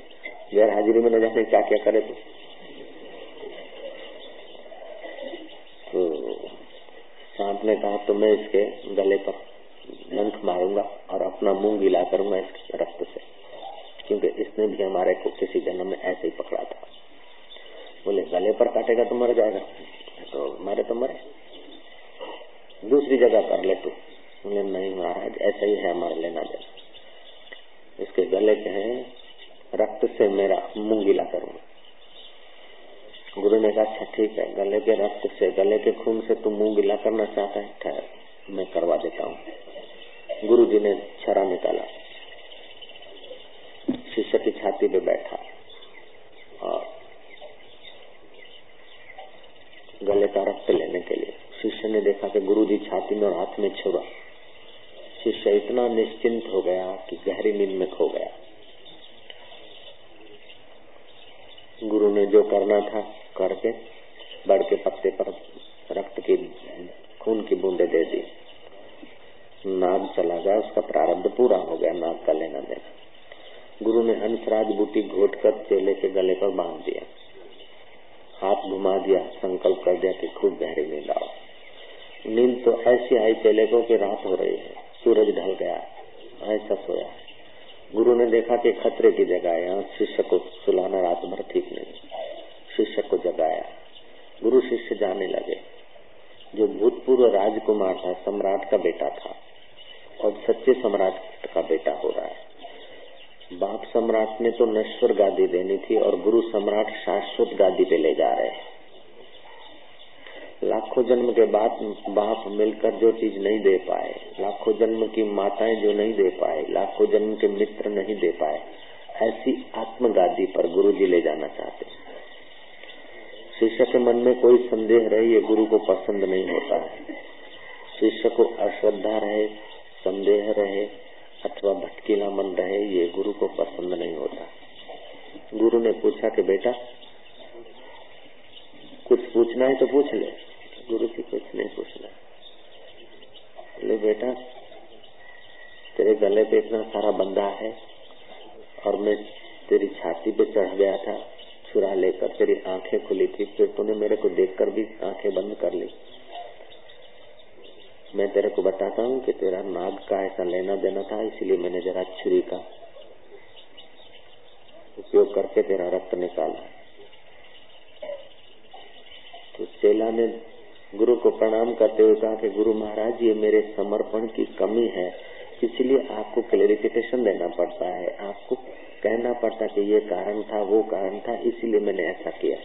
गैर हाजिरी में न जाने क्या क्या करे तो तो सांप ने कहा तो मैं इसके गले पर नंख मारूँगा और अपना मुँह गीला करूँगा इसके रक्त से क्योंकि इसने भी हमारे को किसी जन्म में ऐसे ही पकड़ा था बोले गले पर काटेगा तो मर जाएगा तो मरे तो मरे दूसरी जगह कर ले तू बोले नहीं महाराज ऐसा ही है हमारा लेना देना इसके गले के हैं रक्त से मेरा मुँह गीला करूँगा गुरु ने कहा अच्छा ठीक है गले के रक्त से गले के खून से तुम मुँह गिला करना चाहता है ठहर मैं करवा देता हूँ गुरु जी ने छरा निकाला शिष्य की छाती पे बैठा और गले का रक्त लेने के लिए शिष्य ने देखा कि गुरु जी छाती में और हाथ में छुड़ा शिष्य इतना निश्चिंत हो गया कि गहरी नींद में खो गया। गुरु ने जो करना था, करके बड़ के पत्ते पर रक्त की, खून की बूंदे दे दी। नाग चला गया, उसका प्रारब्ध पूरा हो गया, नाग का लेना देना। गुरु ने हंसराज बूटी घोट कर चेले के गले पर बाँध दिया। हाथ घुमा दिया, संकल्प कर दिया कि खूब गहरी नींद आओ। नींद तो ऐसी आई चेले को कि रात हो रही है, सूरज ढल गया। ऐसा सोया गुरु ने देखा कि खतरे की जगह यहाँ शिष्य को सुलाना रात भर ठीक नहीं। शिष्य को जगाया। गुरु शिष्य जाने लगे। जो भूतपूर्व राजकुमार था, सम्राट का बेटा था, और सच्चे सम्राट का बेटा हो रहा है। बाप सम्राट ने तो नश्वर गादी देनी थी और गुरु सम्राट शाश्वत गादी पे ले जा रहे हैं। लाखों जन्म के बाद बाप मिलकर जो चीज़ नहीं दे पाए, लाखों जन्म की माताएँ जो नहीं दे पाए, लाखों जन्म के मित्र नहीं दे पाए, ऐसी आत्मगादी पर गुरु जी ले जाना चाहते शिष्य के मन में कोई संदेह रहे, ये गुरु को पसंद नहीं होता है। शिष्य को अश्रद्धा रहे, संदेह रहे, अथवा भटकीला मन रहे, ये गुरु को पसंद नहीं होता। गुरु ने पूछा कि बेटा, कुछ पूछना है तो पूछ ले। गुरु जी कुछ नहीं पूछना। ले बेटा, तेरे गले पे इतना सारा बंदा है और मैं तेरी छाती पे चढ़ गया था, छुरा लेकर तेरी आँखें खुली थी, फिर तूने मेरे को देखकर भी आँखें बंद कर ली। मैं तेरे को बताता हूँ कि तेरा नाग का ऐसा लेना देना था, इसलिए मैंने जरा छुरी का उपयोग करके तेरा रक्त निकाला। तो चेला ने गुरु को प्रणाम करते हुए कहा कि गुरु महाराज, ये मेरे समर्पण की कमी है, इसलिए आपको क्लेरिफिकेशन देना पड़ता है। आपको कहना पड़ता कि ये कारण था, वो कारण था, इसीलिए मैंने ऐसा किया।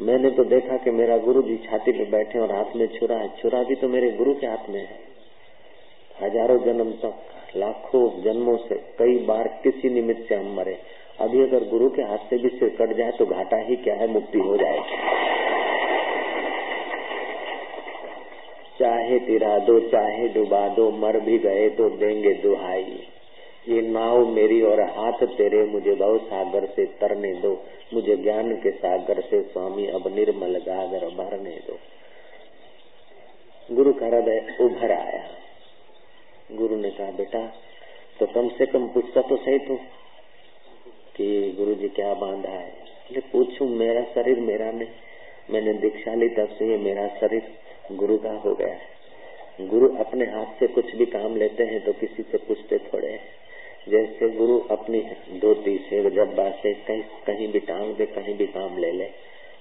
मैंने तो देखा कि मेरा गुरु जी छाती पे बैठे और हाथ में छुरा है। छुरा भी तो मेरे गुरु के हाथ में है। हज़ारों जन्म तक लाखों जन्मों से, कई बार किसी निमित्त से हम मरे। अभी अगर गुरु के हाथ से भी सिर कट जाए तो घाटा ही क्या है, मुक्ति हो जाएगी। चाहे तिरा दो, चाहे डुबा दो, मर भी गए तो देंगे दुहाई। ये नाव मेरी और हाथ तेरे, मुझे गौ सागर से तरने दो। मुझे ज्ञान के सागर से स्वामी, अब निर्मल गागर भरने दो। गुरु का हृदय उभर आया। गुरु ने कहा, बेटा तो कम से कम पूछता तो सही तू कि गुरु जी क्या बांधा है? पूछू, मेरा शरीर मेरा नहीं। मैंने दीक्षा ली, तब से ये मेरा शरीर गुरु का हो गया गुरु अपने हाथ से कुछ भी काम लेते हैं तो किसी से पूछते थोड़े जैसे गुरु अपनी धोती से, जब्बा से, कहीं कहीं भी टांग दे, कहीं भी काम ले ले।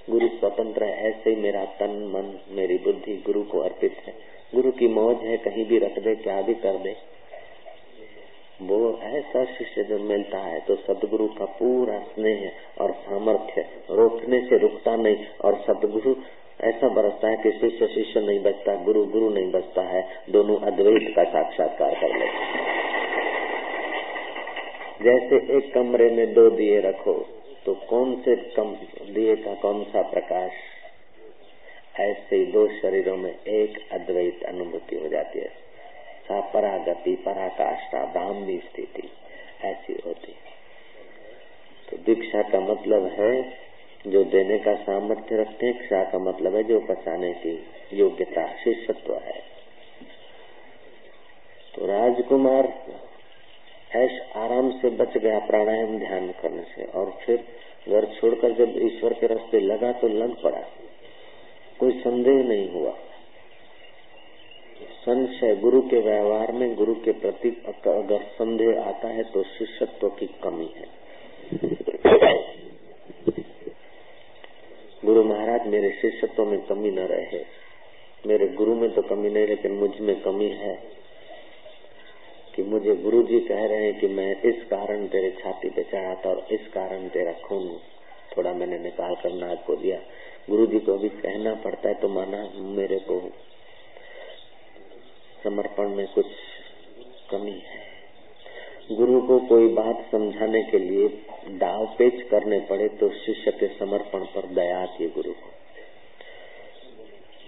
गुरु स्वतंत्र है, ऐसे ही मेरा तन, मन, मेरी बुद्धि गुरु को अर्पित है। गुरु की मौज है, कहीं भी रख दे, क्या भी कर दे। वो ऐसा शिष्य जब मिलता है तो सदगुरु का पूरा स्नेह और सामर्थ्य रोकने से रुकता नहीं और सदगुरु ऐसा बरसता है कि शिष्य शिष्य नहीं बचता, गुरु गुरु नहीं बचता है, दोनों अद्वैत का साक्षात्कार कर लेते जैसे एक कमरे में दो दिए रखो तो कौन से कम, दिए का कौन सा प्रकाश? ऐसे दो शरीरों में एक अद्वैत अनुभूति हो जाती है। सा परागति, पराकाष्ठा, ब्राह्मी स्थिति, ऐसी होती है। तो दीक्षा का मतलब है जो देने का सामर्थ्य रखते हैं, क्षा का मतलब है जो बचाने की योग्यता, शिष्यत्व है। तो राजकुमार ऐश आराम से बच गया प्राणायाम ध्यान करने से, और फिर घर छोड़कर जब ईश्वर के रास्ते लगा तो लग पड़ा। कोई संदेह नहीं हुआ। संशय, गुरु के व्यवहार में गुरु के प्रति अगर संदेह आता है तो शिष्यत्व की कमी है। गुरु महाराज, मेरे शिष्यत्व में कमी न रहे। मेरे गुरु में तो कमी नहीं, लेकिन मुझमें कमी है कि मुझे गुरु जी कह रहे हैं कि मैं इस कारण तेरे छाती पे चढ़ा था और इस कारण तेरा खून थोड़ा मैंने निकाल कर नाग को दिया। गुरु जी को अभी कहना पड़ता है तो माना मेरे को समर्पण में कुछ कमी है। गुरु को कोई बात समझाने के लिए दाव पेच करने पड़े तो शिष्य के समर्पण पर दया आती गुरु को।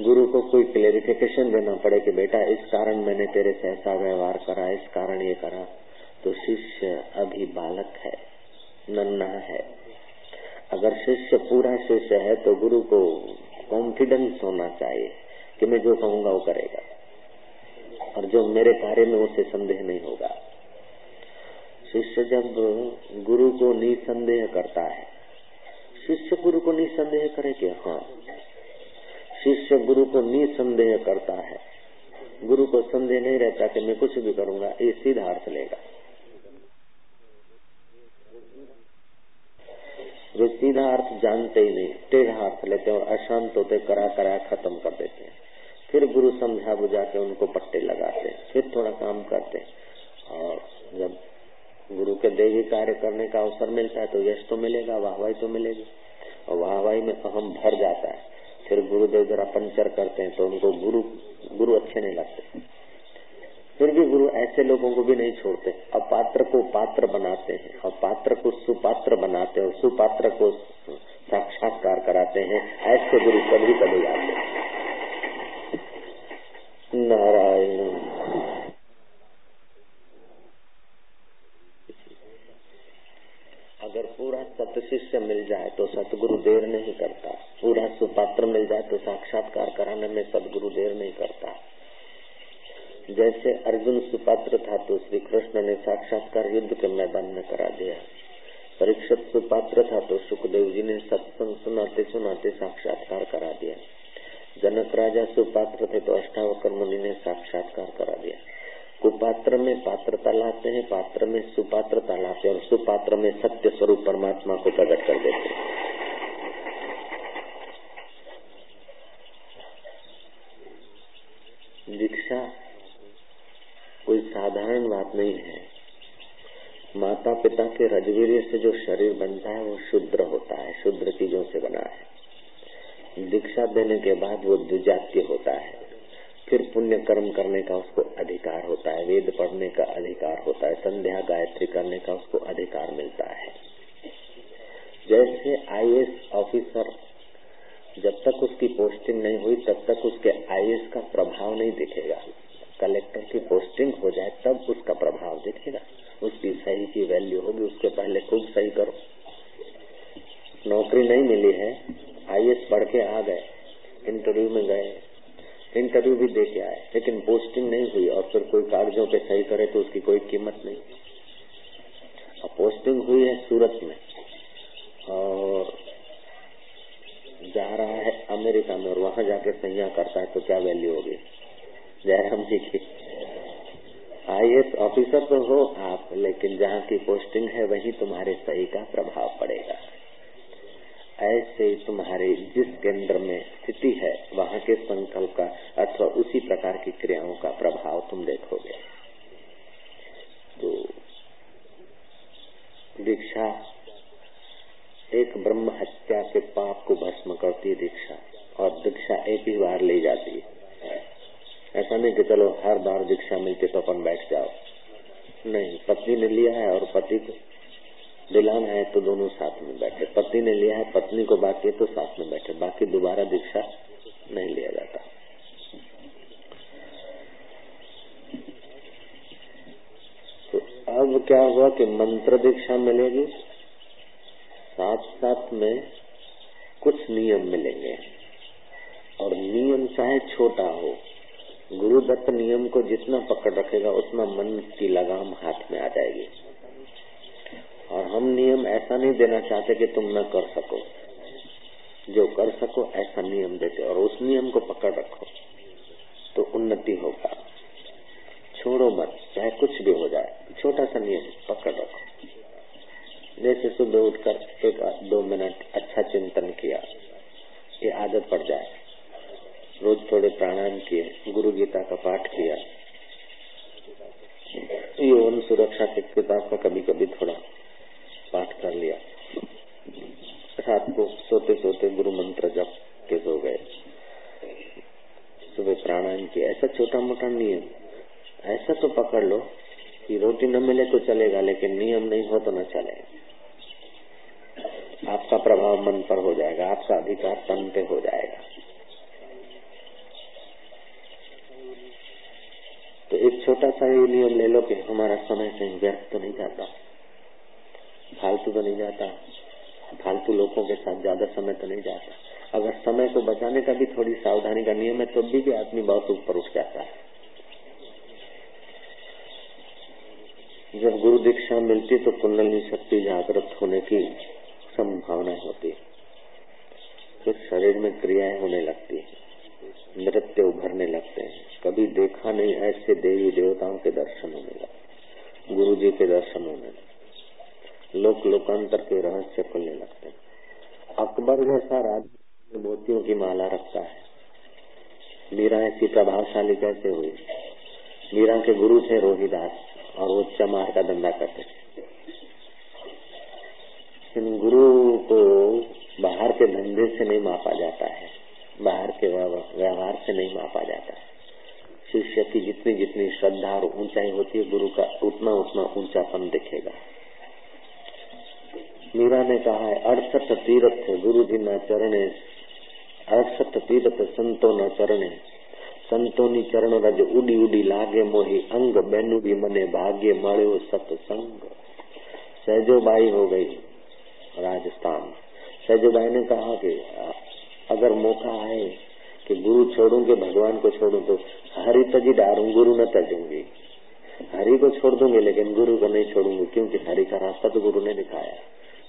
गुरु को कोई क्लेरिफिकेशन देना पड़े कि बेटा, इस कारण मैंने तेरे से ऐसा व्यवहार करा, इस कारण ये करा। तो शिष्य अभी बालक है नन्ना है। अगर शिष्य पूरा शिष्य है तो गुरु को कॉन्फिडेंस होना चाहिए कि मैं जो कहूँगा वो करेगा। और जो मेरे कार्य में उसे संदेह नहीं होगा। शिष्य जब गुरु को निसंदेह करता है, शिष्य गुरु को निसंदेह करे कि हाँ। शिष्य गुरु को निसंदेह करता है। गुरु को संदेह नहीं रहता कि मैं कुछ भी करूँगा, ये सीधा अर्थ लेगा। वे सीधा अर्थ जानते ही नहीं, टेढ़ा अर्थ लेते और अशांत होते, करा करा खत्म कर देते हैं। फिर गुरु समझा बुझा के उनको पट्टे लगाते फिर थोड़ा काम करते जब गुरु के देवी कार्य करने का अवसर मिलता है तो यश तो मिलेगा, वाहवाही तो मिलेगी। और वाहवाही में अहम भर जाता है। फिर गुरुदेव जरा पंचर करते हैं तो उनको गुरु गुरु अच्छे नहीं लगते। फिर भी गुरु ऐसे लोगों को भी नहीं छोड़ते। अपात्र को पात्र बनाते हैं, और पात्र को सुपात्र बनाते हैं सुपात्र को साक्षात्कार कराते हैं। ऐसे गुरु कभी कभी आते हैं। नारायण अगर पूरा सत शिष्य मिल जाए तो सतगुरु देर नहीं करता। पूरा सुपात्र मिल जाए तो साक्षात्कार कराने में सतगुरु देर नहीं करता। जैसे अर्जुन सुपात्र था तो श्री कृष्ण ने साक्षात्कार युद्ध के मैदान में करा दिया। परीक्षित सुपात्र था तो सुखदेव जी ने सत्संग सुनाते सुनाते साक्षात्कार करा दिया। जनक राजा सुपात्र थे तो अष्टावकर मुनि ने साक्षात्कार करा दिया। कुपात्र में पात्रता लाते हैं, पात्र में सुपात्रता लाते हैं और सुपात्र में सत्य स्वरूप परमात्मा को प्रकट कर देते हैं। दीक्षा कोई साधारण बात नहीं है। माता पिता के रजवीर से जो शरीर बनता है, वो शुद्र होता है, शुद्र चीज़ों से बना है। दीक्षा देने के बाद वो द्विजात्य होता है। फिर पुण्य कर्म करने का उसको अधिकार होता है, वेद पढ़ने का अधिकार होता है, संध्या गायत्री करने का उसको अधिकार मिलता है। जैसे आईएएस ऑफिसर जब तक उसकी पोस्टिंग नहीं हुई, तब तक उसके आईएएस का प्रभाव नहीं दिखेगा। कलेक्टर की पोस्टिंग हो जाए, तब उसका प्रभाव दिखेगा। उसकी सही की वैल्यू होगी, उसके पहले खुद सही करो। नौकरी नहीं मिली है आईएएस पढ़ के आ गए इंटरव्यू में गए इंटरव्यू भी दे के आए, लेकिन पोस्टिंग नहीं हुई। और फिर कोई कागजों पे सही करे तो उसकी कोई कीमत नहीं। और पोस्टिंग हुई है सूरत में और जा रहा है अमेरिका में और वहाँ जाके सहिया करता है तो क्या वैल्यू होगी? जयराम जी की। आईएएस ऑफिसर तो हो आप, लेकिन जहाँ की पोस्टिंग है, वही तुम्हारे सही का प्रभाव पड़ेगा। ऐसे तुम्हारे जिस केंद्र में स्थिति है, वहाँ के संकल्प का अथवा उसी प्रकार की क्रियाओं का प्रभाव तुम देखोगे। तो दीक्षा, एक ब्रह्म हत्या के पाप को भस्म करती है दीक्षा, और दीक्षा एक ही बार ली जाती है। ऐसा नहीं कि चलो हर बार दीक्षा मिलती तो अपन बैठ जाओ। नहीं, पत्नी ने लिया है और पति को। दिलाना है तो दोनों साथ में बैठे। पति ने लिया है, पत्नी को बाकी तो साथ में बैठे। बाकी दोबारा दीक्षा नहीं लिया जाता। तो अब क्या हुआ कि मंत्र दीक्षा मिलेगी? साथ साथ में कुछ नियम मिलेंगे। और नियम चाहे छोटा हो, गुरुदत्त नियम को जितना पकड़ रखेगा, उतना मन की लगाम हाथ में आ जाएगी। और हम नियम ऐसा नहीं देना चाहते कि तुम न कर सको। जो कर सको, ऐसा नियम देते और उस नियम को पकड़ रखो तो उन्नति होगा। छोड़ो मत, चाहे कुछ भी हो जाए, छोटा सा नियम पकड़ रखो। जैसे सुबह उठकर एक दो मिनट अच्छा चिंतन किया, ये आदत पड़ जाए। रोज थोड़े प्राणायाम किए, गुरु गीता का पाठ किया। यौन सुरक्षा की किताब का कभी कभी थोड़ा पाठ कर लिया रात को सोते सोते गुरु मंत्र जप के सो गए सुबह प्राणायाम किया ऐसा छोटा मोटा नियम ऐसा तो पकड़ लो कि रोटी न मिले तो चलेगा, लेकिन नियम नहीं हो तो न चलेगा। आपका प्रभाव मन पर हो जाएगा, आपका अधिकार तन पे हो जाएगा। तो एक छोटा सा ये नियम ले लो कि हमारा समय कहीं व्यर्थ तो नहीं जाता। फालतू तो नहीं जाता। फालतू लोगों के साथ ज़्यादा समय तो नहीं जाता। अगर समय को बचाने का भी थोड़ी सावधानी का नियम है तो भी, भी आदमी बहुत ऊपर उठ जाता है। जब गुरु दीक्षा मिलती तो कुंडली शक्ति जागृत होने की संभावना होती। फिर शरीर में क्रियाएँ होने लगती है नृत्य उभरने लगते हैं। कभी देखा नहीं ऐसे देवी देवताओं के दर्शन होने लगते गुरु जी के दर्शन होने लगते। लोक लोकांतर के रहस्य खुलने लगते हैं। अकबर जैसा राज्य मोतियों की माला रखता है। मीरा ऐसी प्रभावशाली कैसे हुई? मीरा के गुरु थे रोहिदास और वो चमार का धंधा करते इन गुरु को बाहर के धंधे से नहीं मापा जाता है। बाहर के व्यवहार से नहीं मापा जाता है। शिष्य की जितनी जितनी श्रद्धा और ऊंचाई होती है, गुरु का उतना उतना ऊंचापन दिखेगा। मीरा ने कहा है अड़सठ तीर्थ गुरु जी न चरणे अड़सठ तीर्थ संतो न चरणे સંતોની ચરણ રજ ઉડી ઉડી લાગે મોહી અંગ બેનુડી મને ભાગ્ય મળ્યો सत्संग सहजोबाई हो गई राजस्थान सहजोबाई ने कहा कि अगर मौका आए कि गुरु छोड़ू के भगवान को छोड़ू तो हरि तजी डारू गुरु न तजूंगी हरि को छोड़ दूंगी लेकिन गुरु को नहीं छोड़ूंगी क्योंकि हरि का रास्ता तो गुरु ने दिखाया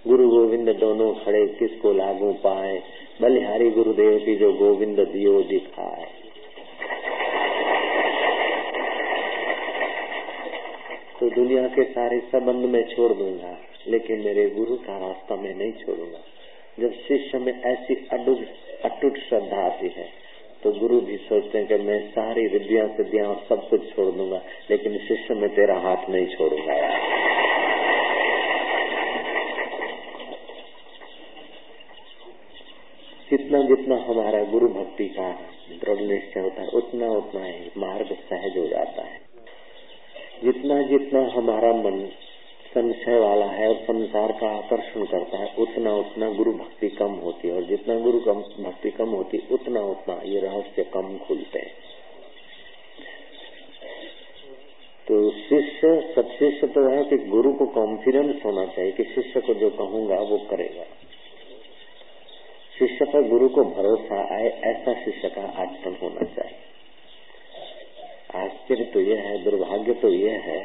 गुरु गोविंद दोनों खड़े, किसको लागू पाए? बलिहारी गुरुदेव की जो गोविंद दियो दिखाए। तो दुनिया के सारे संबंध में छोड़ दूँगा, लेकिन मेरे गुरु का रास्ता मैं नहीं छोड़ूँगा। जब शिष्य में ऐसी अटूट श्रद्धा आती है तो गुरु भी सोचते हैं कि मैं सारी विद्या सिद्धियाँ सब कुछ छोड़ दूँगा, लेकिन शिष्य में तेरा हाथ नहीं छोड़ूँगा। जितना जितना हमारा गुरु भक्ति का दृढ़ निश्चय होता है, उतना उतना ही मार्ग सहज हो जाता है। जितना जितना हमारा मन संशय वाला है और संसार का आकर्षण करता है, उतना उतना गुरु भक्ति कम होती है। और जितना गुरु कम, भक्ति कम होती, उतना उतना ये रहस्य कम खुलते हैं। तो शिष्य, सत्शिष्य तो है कि गुरु को कॉन्फिडेंस होना चाहिए कि शिष्य को जो कहूँगा वो करेगा। शिष्य पर गुरु को भरोसा आए, ऐसा शिष्य का आचरण होना चाहिए। आश्चर्य तो यह है, दुर्भाग्य तो यह है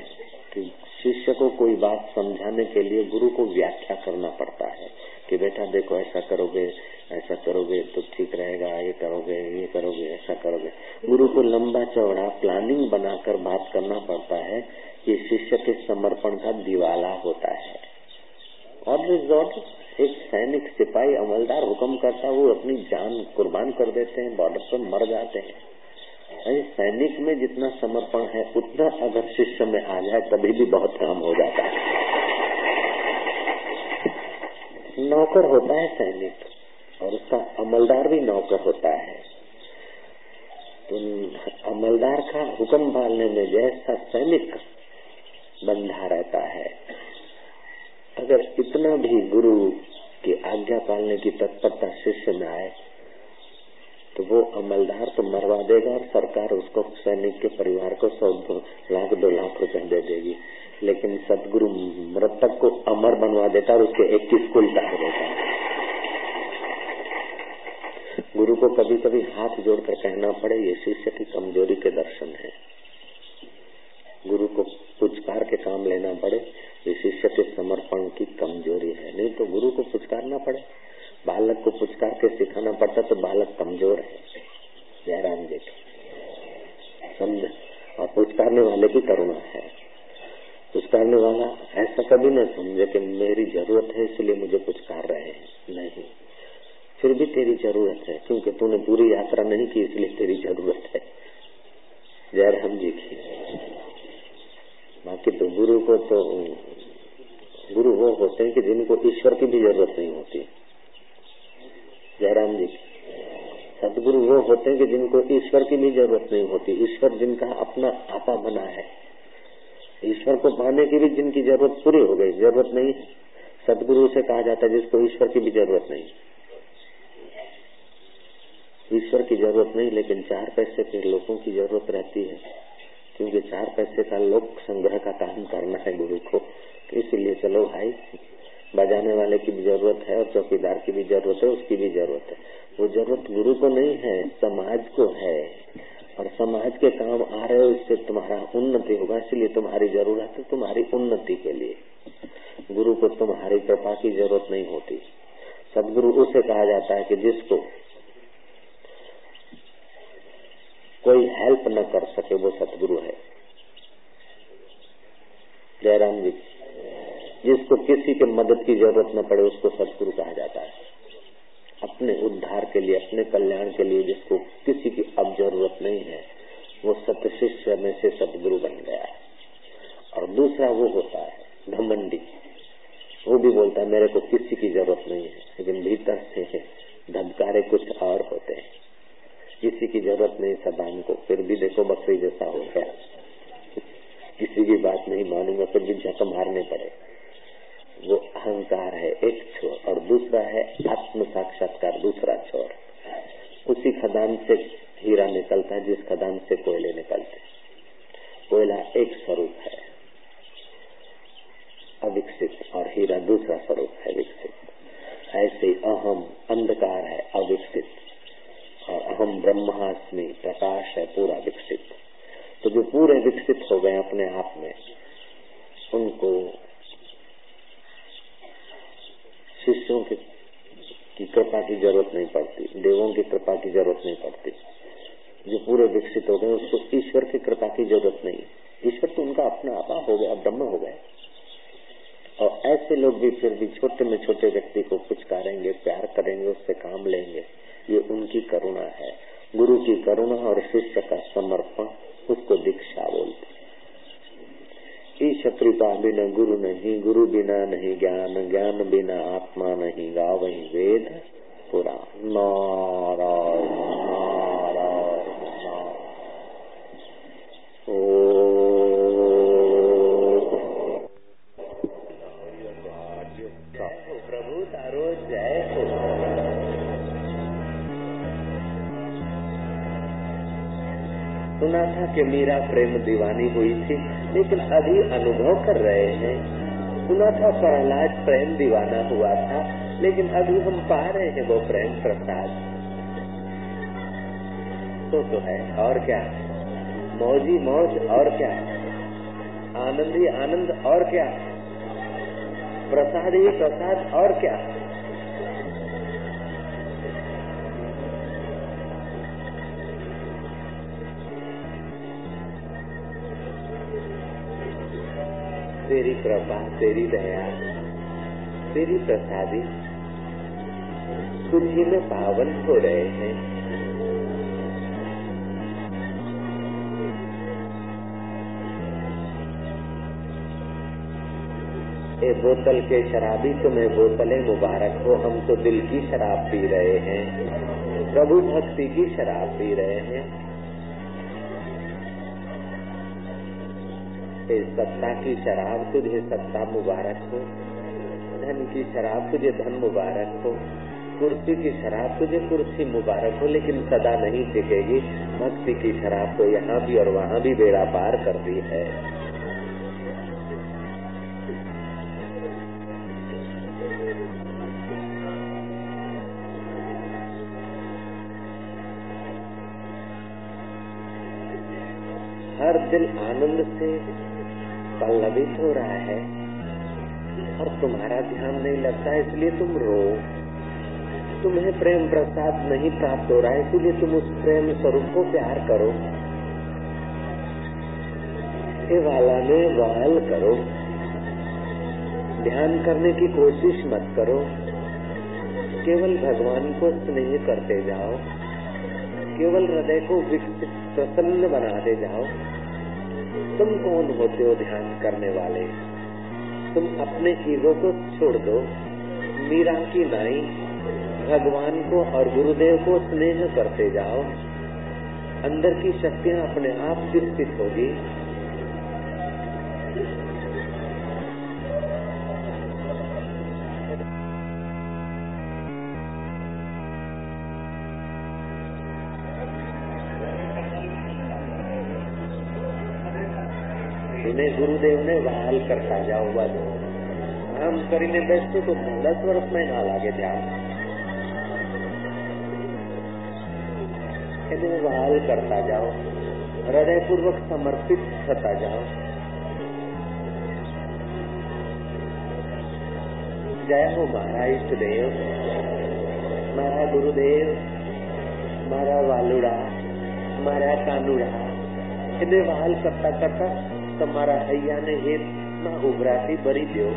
कि शिष्य को कोई बात समझाने के लिए गुरु को व्याख्या करना पड़ता है कि बेटा देखो, ऐसा करोगे ऐसा करोगे तो ठीक रहेगा, ये करोगे ये करोगे, ऐसा करोगे। गुरु को लंबा चौड़ा प्लानिंग बनाकर बात करना पड़ता है ये शिष्य के समर्पण का दिवाला होता है। और रिजॉर्ट एक सैनिक सिपाही अमलदार हुक्म करता वो अपनी जान कुर्बान कर देते हैं, बॉर्डर पर मर जाते हैं। सैनिक में जितना समर्पण है, उतना अगर शिष्य में आ जाए, तभी भी बहुत काम हो जाता है। नौकर होता है सैनिक, और उसका अमलदार भी नौकर होता है। तो अमलदार का हुक्म पालने में जैसा सैनिक बंधा रहता है अगर इतना भी गुरु की आज्ञा पालने की तत्परता शिष्य में आए तो वो अमलदार तो मरवा देगा और सरकार उसको सैनिक के परिवार को सौ लाख, दो लाख रुपए दे देगी। लेकिन सदगुरु मृतक को अमर बनवा देता और उसके इक्कीस कुल काट देता। गुरु को कभी कभी हाथ जोड़कर कहना पड़े, ये शिष्य की कमज़ोरी के दर्शन है। गुरु को पुचकार के काम लेना पड़े। शिष्य के समर्पण की कमज़ोरी है। नहीं तो गुरु को पुचकारना पड़े। बालक को पुचकार के सिखाना पड़ता तो बालक कमज़ोर है। जयराम जी के। समझ? और पुचकारने वाले की करुणा है। पुचकारने वाला ऐसा कभी न समझे कि मेरी ज़रूरत है, इसलिए मुझे पुचकार रहे हैं। नहीं। फिर भी तेरी ज़रूरत है, क्योंकि तूने पूरी यात्रा नहीं की, इसलिए तेरी ज़रूरत है। जयराम जी की। बाकी तो गुरु को तो गुरु वो होते हैं कि जिनको ईश्वर की भी ज़रूरत नहीं होती। जयराम जी, सदगुरु वो होते हैं कि जिनको ईश्वर की भी ज़रूरत नहीं होती। ईश्वर जिनका अपना आपा बना है। ईश्वर को पाने की भी जिनकी ज़रूरत पूरी हो गई। ज़रूरत नहीं सदगुरु से कहा जाता है, जिसको ईश्वर की भी ज़रूरत नहीं। ईश्वर की ज़रूरत नहीं, लेकिन चार पैसे के लोगों की ज़रूरत रहती है। क्योंकि चार पैसे का लोक संग्रह का काम करना है गुरु को तो इसलिए चलो भाई, बजाने वाले की भी ज़रूरत है और चौकीदार की भी ज़रूरत है, उसकी भी ज़रूरत है। वो ज़रूरत गुरु को नहीं है, समाज को है। और समाज के काम आ रहे हो इससे तुम्हारा उन्नति होगा, इसलिए तुम्हारी ज़रूरत है तुम्हारी उन्नति के लिए। गुरु को तुम्हारी कृपा की ज़रूरत नहीं होती। सदगुरु उसे कहा जाता है कि जिसको कोई हेल्प न कर सके वो सतगुरु है। जयराम जी, जिसको किसी के मदद की ज़रूरत न पड़े, उसको सतगुरु कहा जाता है। अपने उद्धार के लिए, अपने कल्याण के लिए जिसको किसी की अब ज़रूरत नहीं है, वो सत्य शिष्य में से सदगुरु बन गया है। और दूसरा वो होता है, घमंडी। वो भी बोलता है, मेरे को किसी की ज़रूरत नहीं है, लेकिन भीतर से धबकारे कुछ और होते हैं। किसी की ज़रूरत नहीं सदान को, फिर भी देखो बकरी जैसा हो गया। किसी की बात नहीं मानूँगा, फिर भी झक मारने पड़े। वो अहंकार है एक छोर, और दूसरा है आत्म साक्षात्कार दूसरा छोर। उसी खदान से हीरा निकलता है, जिस खदान से कोयले निकलते कोयला एक स्वरूप है, अविकसित, और हीरा दूसरा स्वरूप है विकसित। ऐसे अहम, अंधकार है अविकसित। और अहम ब्रह्मास्मि प्रकाश है पूरा विकसित तो जो पूरे विकसित हो गए अपने आप में, उनको शिष्यों की की कृपा की ज़रूरत नहीं पड़ती, देवों की कृपा की ज़रूरत नहीं पड़ती। जो पूरे विकसित हो गए, उसको ईश्वर की कृपा की ज़रूरत नहीं। ईश्वर तो उनका अपना आपा हो गया ब्रह्म हो गए। और ऐसे लोग भी फिर भी छोटे में छोटे व्यक्ति को पुचकारेंगे प्यार करेंगे, उससे काम लेंगे। ये उनकी करुणा है। गुरु की करुणा और शिष्य का समर्पण उसको दीक्षा बोलते शत्रुता बिना गुरु नहीं, गुरु बिना नहीं, ज्ञान ज्ञान बिना आत्मा नहीं वही वेद। था कि मीरा प्रेम दीवानी हुई थी, लेकिन अभी अनुभव कर रहे हैं। सुना था प्रहलाद प्रेम दीवाना हुआ था, लेकिन अभी हम पा रहे हैं वो प्रेम प्रसाद। तो तो है, और क्या? मौजी मौज, और क्या? आनंद ही आनंद, और क्या? प्रसाद ही प्रसाद, और क्या? तेरी कृपा, तेरी दया, तेरी प्रसादी तुझी में पावन हो रहे हैं। ए बोतल के शराबी तुम्हें बोतलें मुबारक हो, हम तो दिल की शराब पी रहे हैं, प्रभु भक्ति की शराब पी रहे हैं। ए सत्ता की शराब, तुझे सत्ता मुबारक हो। धन की शराब, तुझे धन मुबारक हो। कुर्सी की शराब, तुझे कुर्सी मुबारक हो, लेकिन सदा नहीं टिकेगी। भक्ति की शराब तो यहाँ भी और वहाँ भी बेड़ा पार कर दी है। दिल आनंद से पल्लवित हो रहा है और तुम्हारा ध्यान नहीं लगता, इसलिए तुम रो। तुम्हें प्रेम प्रसाद नहीं प्राप्त हो रहा है इसलिए तुम उस प्रेम स्वरूप को प्यार करो। ये वाला में वाल करो। ध्यान करने की कोशिश मत करो। केवल भगवान को स्नेह करते जाओ। केवल हृदय को विकसित, प्रसन्न बनाते जाओ। तुम कौन होते हो ध्यान करने वाले? तुम अपने ईगो को छोड़ दो। मीरा की नाई, भगवान को और गुरुदेव को स्नेह करते जाओ। अंदर की शक्तियाँ अपने आप विकसित होगी। એને ગુરુદેવને વહાલ કરતા જાઓ બધું આમ કરીને બેસતું તો દસ વર્ષમાં ના લાગે ધ્યાન એને વહાલ કરતા જાઓ હૃદયપૂર્વક સમર્પિત થતા જાઓ જય હો મારા ઈષ્ટદેવ મારા ગુરુદેવ મારા વાલુડા મારા કાનુડા એને વહાલ કરતા કરતા તમારા હૈયાને હેતમાં ઉભરાથી ભરી દો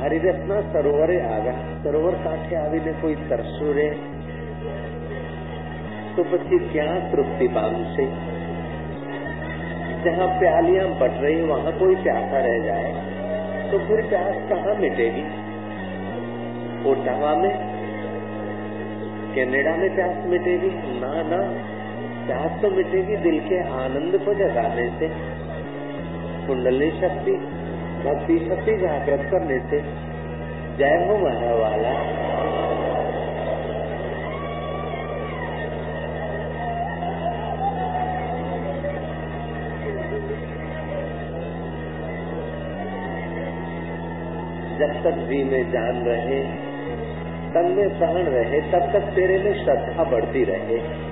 હરિરસના સરોવરે આવ્યા સરોવર કાંઠે આવીને કોઈ તરસ્યું રે તો પછી ક્યાં તૃપ્તિ પામશે जहाँ प्यालियां बट रही वहाँ कोई प्यासा रह जाए तो फिर प्यास कहाँ मिटेगी ओटावा में कनाडा में प्यास मिटेगी ना ना प्यास तो मिटेगी दिल के आनंद को जगाने से कुंडली शक्ति, भक्ति शक्ति जागृत करने से जय हो मारा वाला जब तक जी में जान रहे, तन में सहन रहे, तब तक तेरे में श्रद्धा बढ़ती रहे।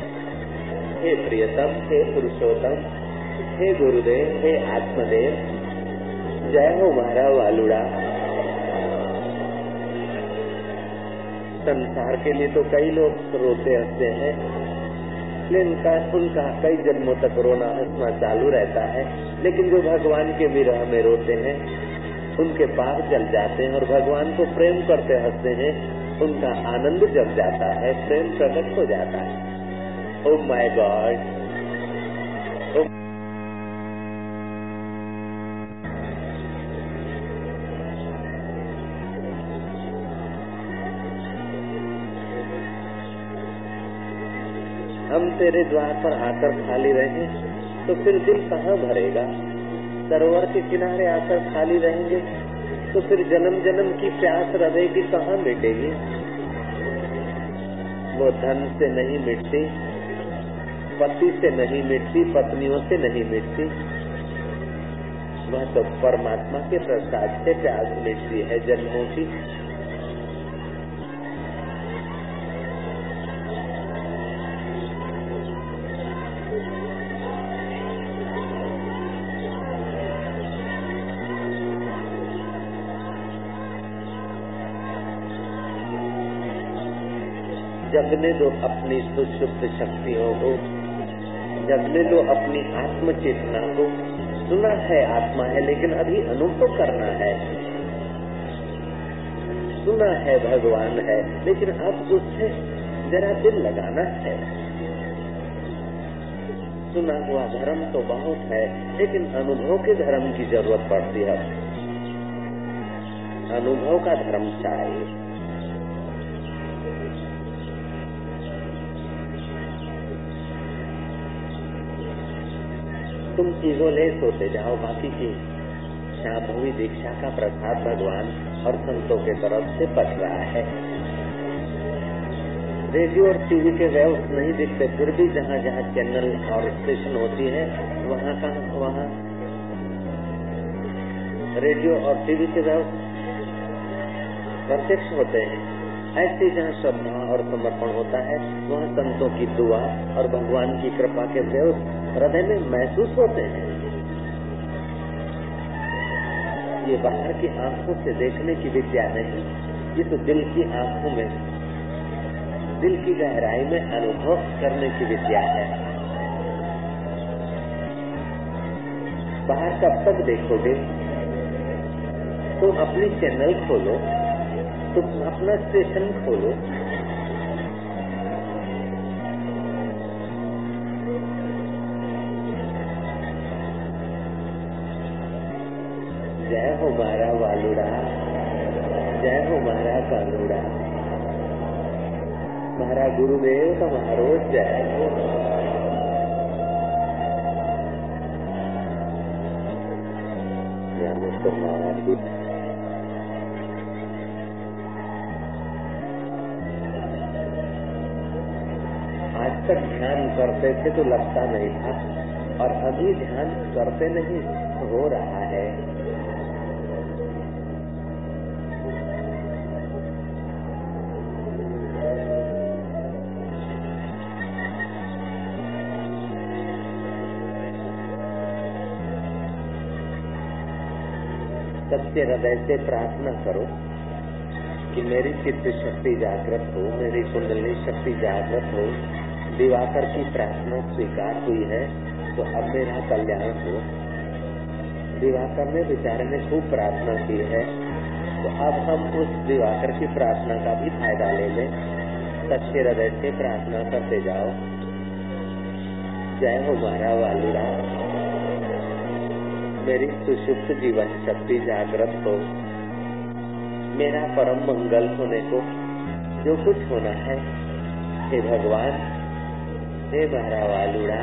हे प्रियतम, हे पुरुषोत्तम, हे गुरुदेव, हे आत्मदेव, जय हो मारा वालुड़ा संसार के लिए तो कई लोग रोते हँसते हैं, लेकिन उनका उनका कई जन्मों तक रोना हंसना चालू रहता है। लेकिन जो भगवान के विरह में रोते हैं, उनके पार जल जाते हैं और भगवान को प्रेम करते हँसते हैं, उनका आनंद जग जाता है, प्रेम प्रकट हो जाता है। ओ माय गॉड हम तेरे द्वार पर आकर खाली रहे तो फिर दिल कहाँ भरेगा? सरोवर के किनारे आकर खाली रहेंगे तो फिर जन्म जन्म की प्यास की कहाँ मिटेगी? वो धन से नहीं मिटती पति से नहीं मिटती, पत्नियों से नहीं मिटती। वह तो परमात्मा के प्रसाद से प्यास मिटती है, जन्मों की। जगने दो अपनी सुषुप्त शक्तियों को। जगने दो अपनी आत्म चेतना को सुना है, आत्मा है, लेकिन अभी अनुभव करना है। सुना है भगवान है, लेकिन अब उससे जरा दिल लगाना है। सुना हुआ धर्म तो बहुत है, लेकिन अनुभव के धर्म की ज़रूरत पड़ती है। अनुभव का धर्म चाहिए। तुम ईगोलेस होते जाओ बाकी की शाम्भवी दीक्षा का प्रसाद भगवान और संतों के तरफ़ से पट रहा है। रेडियो और टीवी के वेव नहीं दिखते, फिर भी जहाँ जहाँ चैनल और स्टेशन होती है, वहाँ का वहाँ। रेडियो और टीवी के वेव प्रत्यक्ष होते हैं। ऐसे जहाँ श्रद्धा और समर्पण होता है, वहाँ संतों की दुआ और भगवान की कृपा के वेव हृदय में महसूस होते हैं। ये बाहर की आँखों से देखने की विद्या नहीं ये तो दिल की आँखों में, दिल की गहराई में अनुभव करने की विद्या है। बाहर कब तक देखोगे तुम अपनी चैनल खोलो। तुम अपना स्टेशन खोलो। जय हो मारा वालुड़ा, जय हो मारा कालूड़ा। मारा गुरुदेव तुम्हारो जय। हो आज तक ध्यान करते थे तो लगता नहीं था। और अभी ध्यान करते नहीं, हो रहा है। सच्चे हृदय से प्रार्थना करो कि मेरी चित्त शक्ति जागृत हो, मेरी कुंडली शक्ति जागृत हो। दिवाकर की प्रार्थना स्वीकार हुई है तो अब मेरा कल्याण हो दिवाकर ने बेचारे ने खूब प्रार्थना की है। तो अब हम उस दिवाकर की प्रार्थना का भी फ़ायदा ले लें। सच्चे हृदय से प्रार्थना करते जाओ। जय हो मारा वालुड़ा मेरी सुषुप्त जीवन शक्ति जागृत हो। मेरा परम मंगल होने को जो कुछ होना है, हे भगवान हे महारा वालुड़ा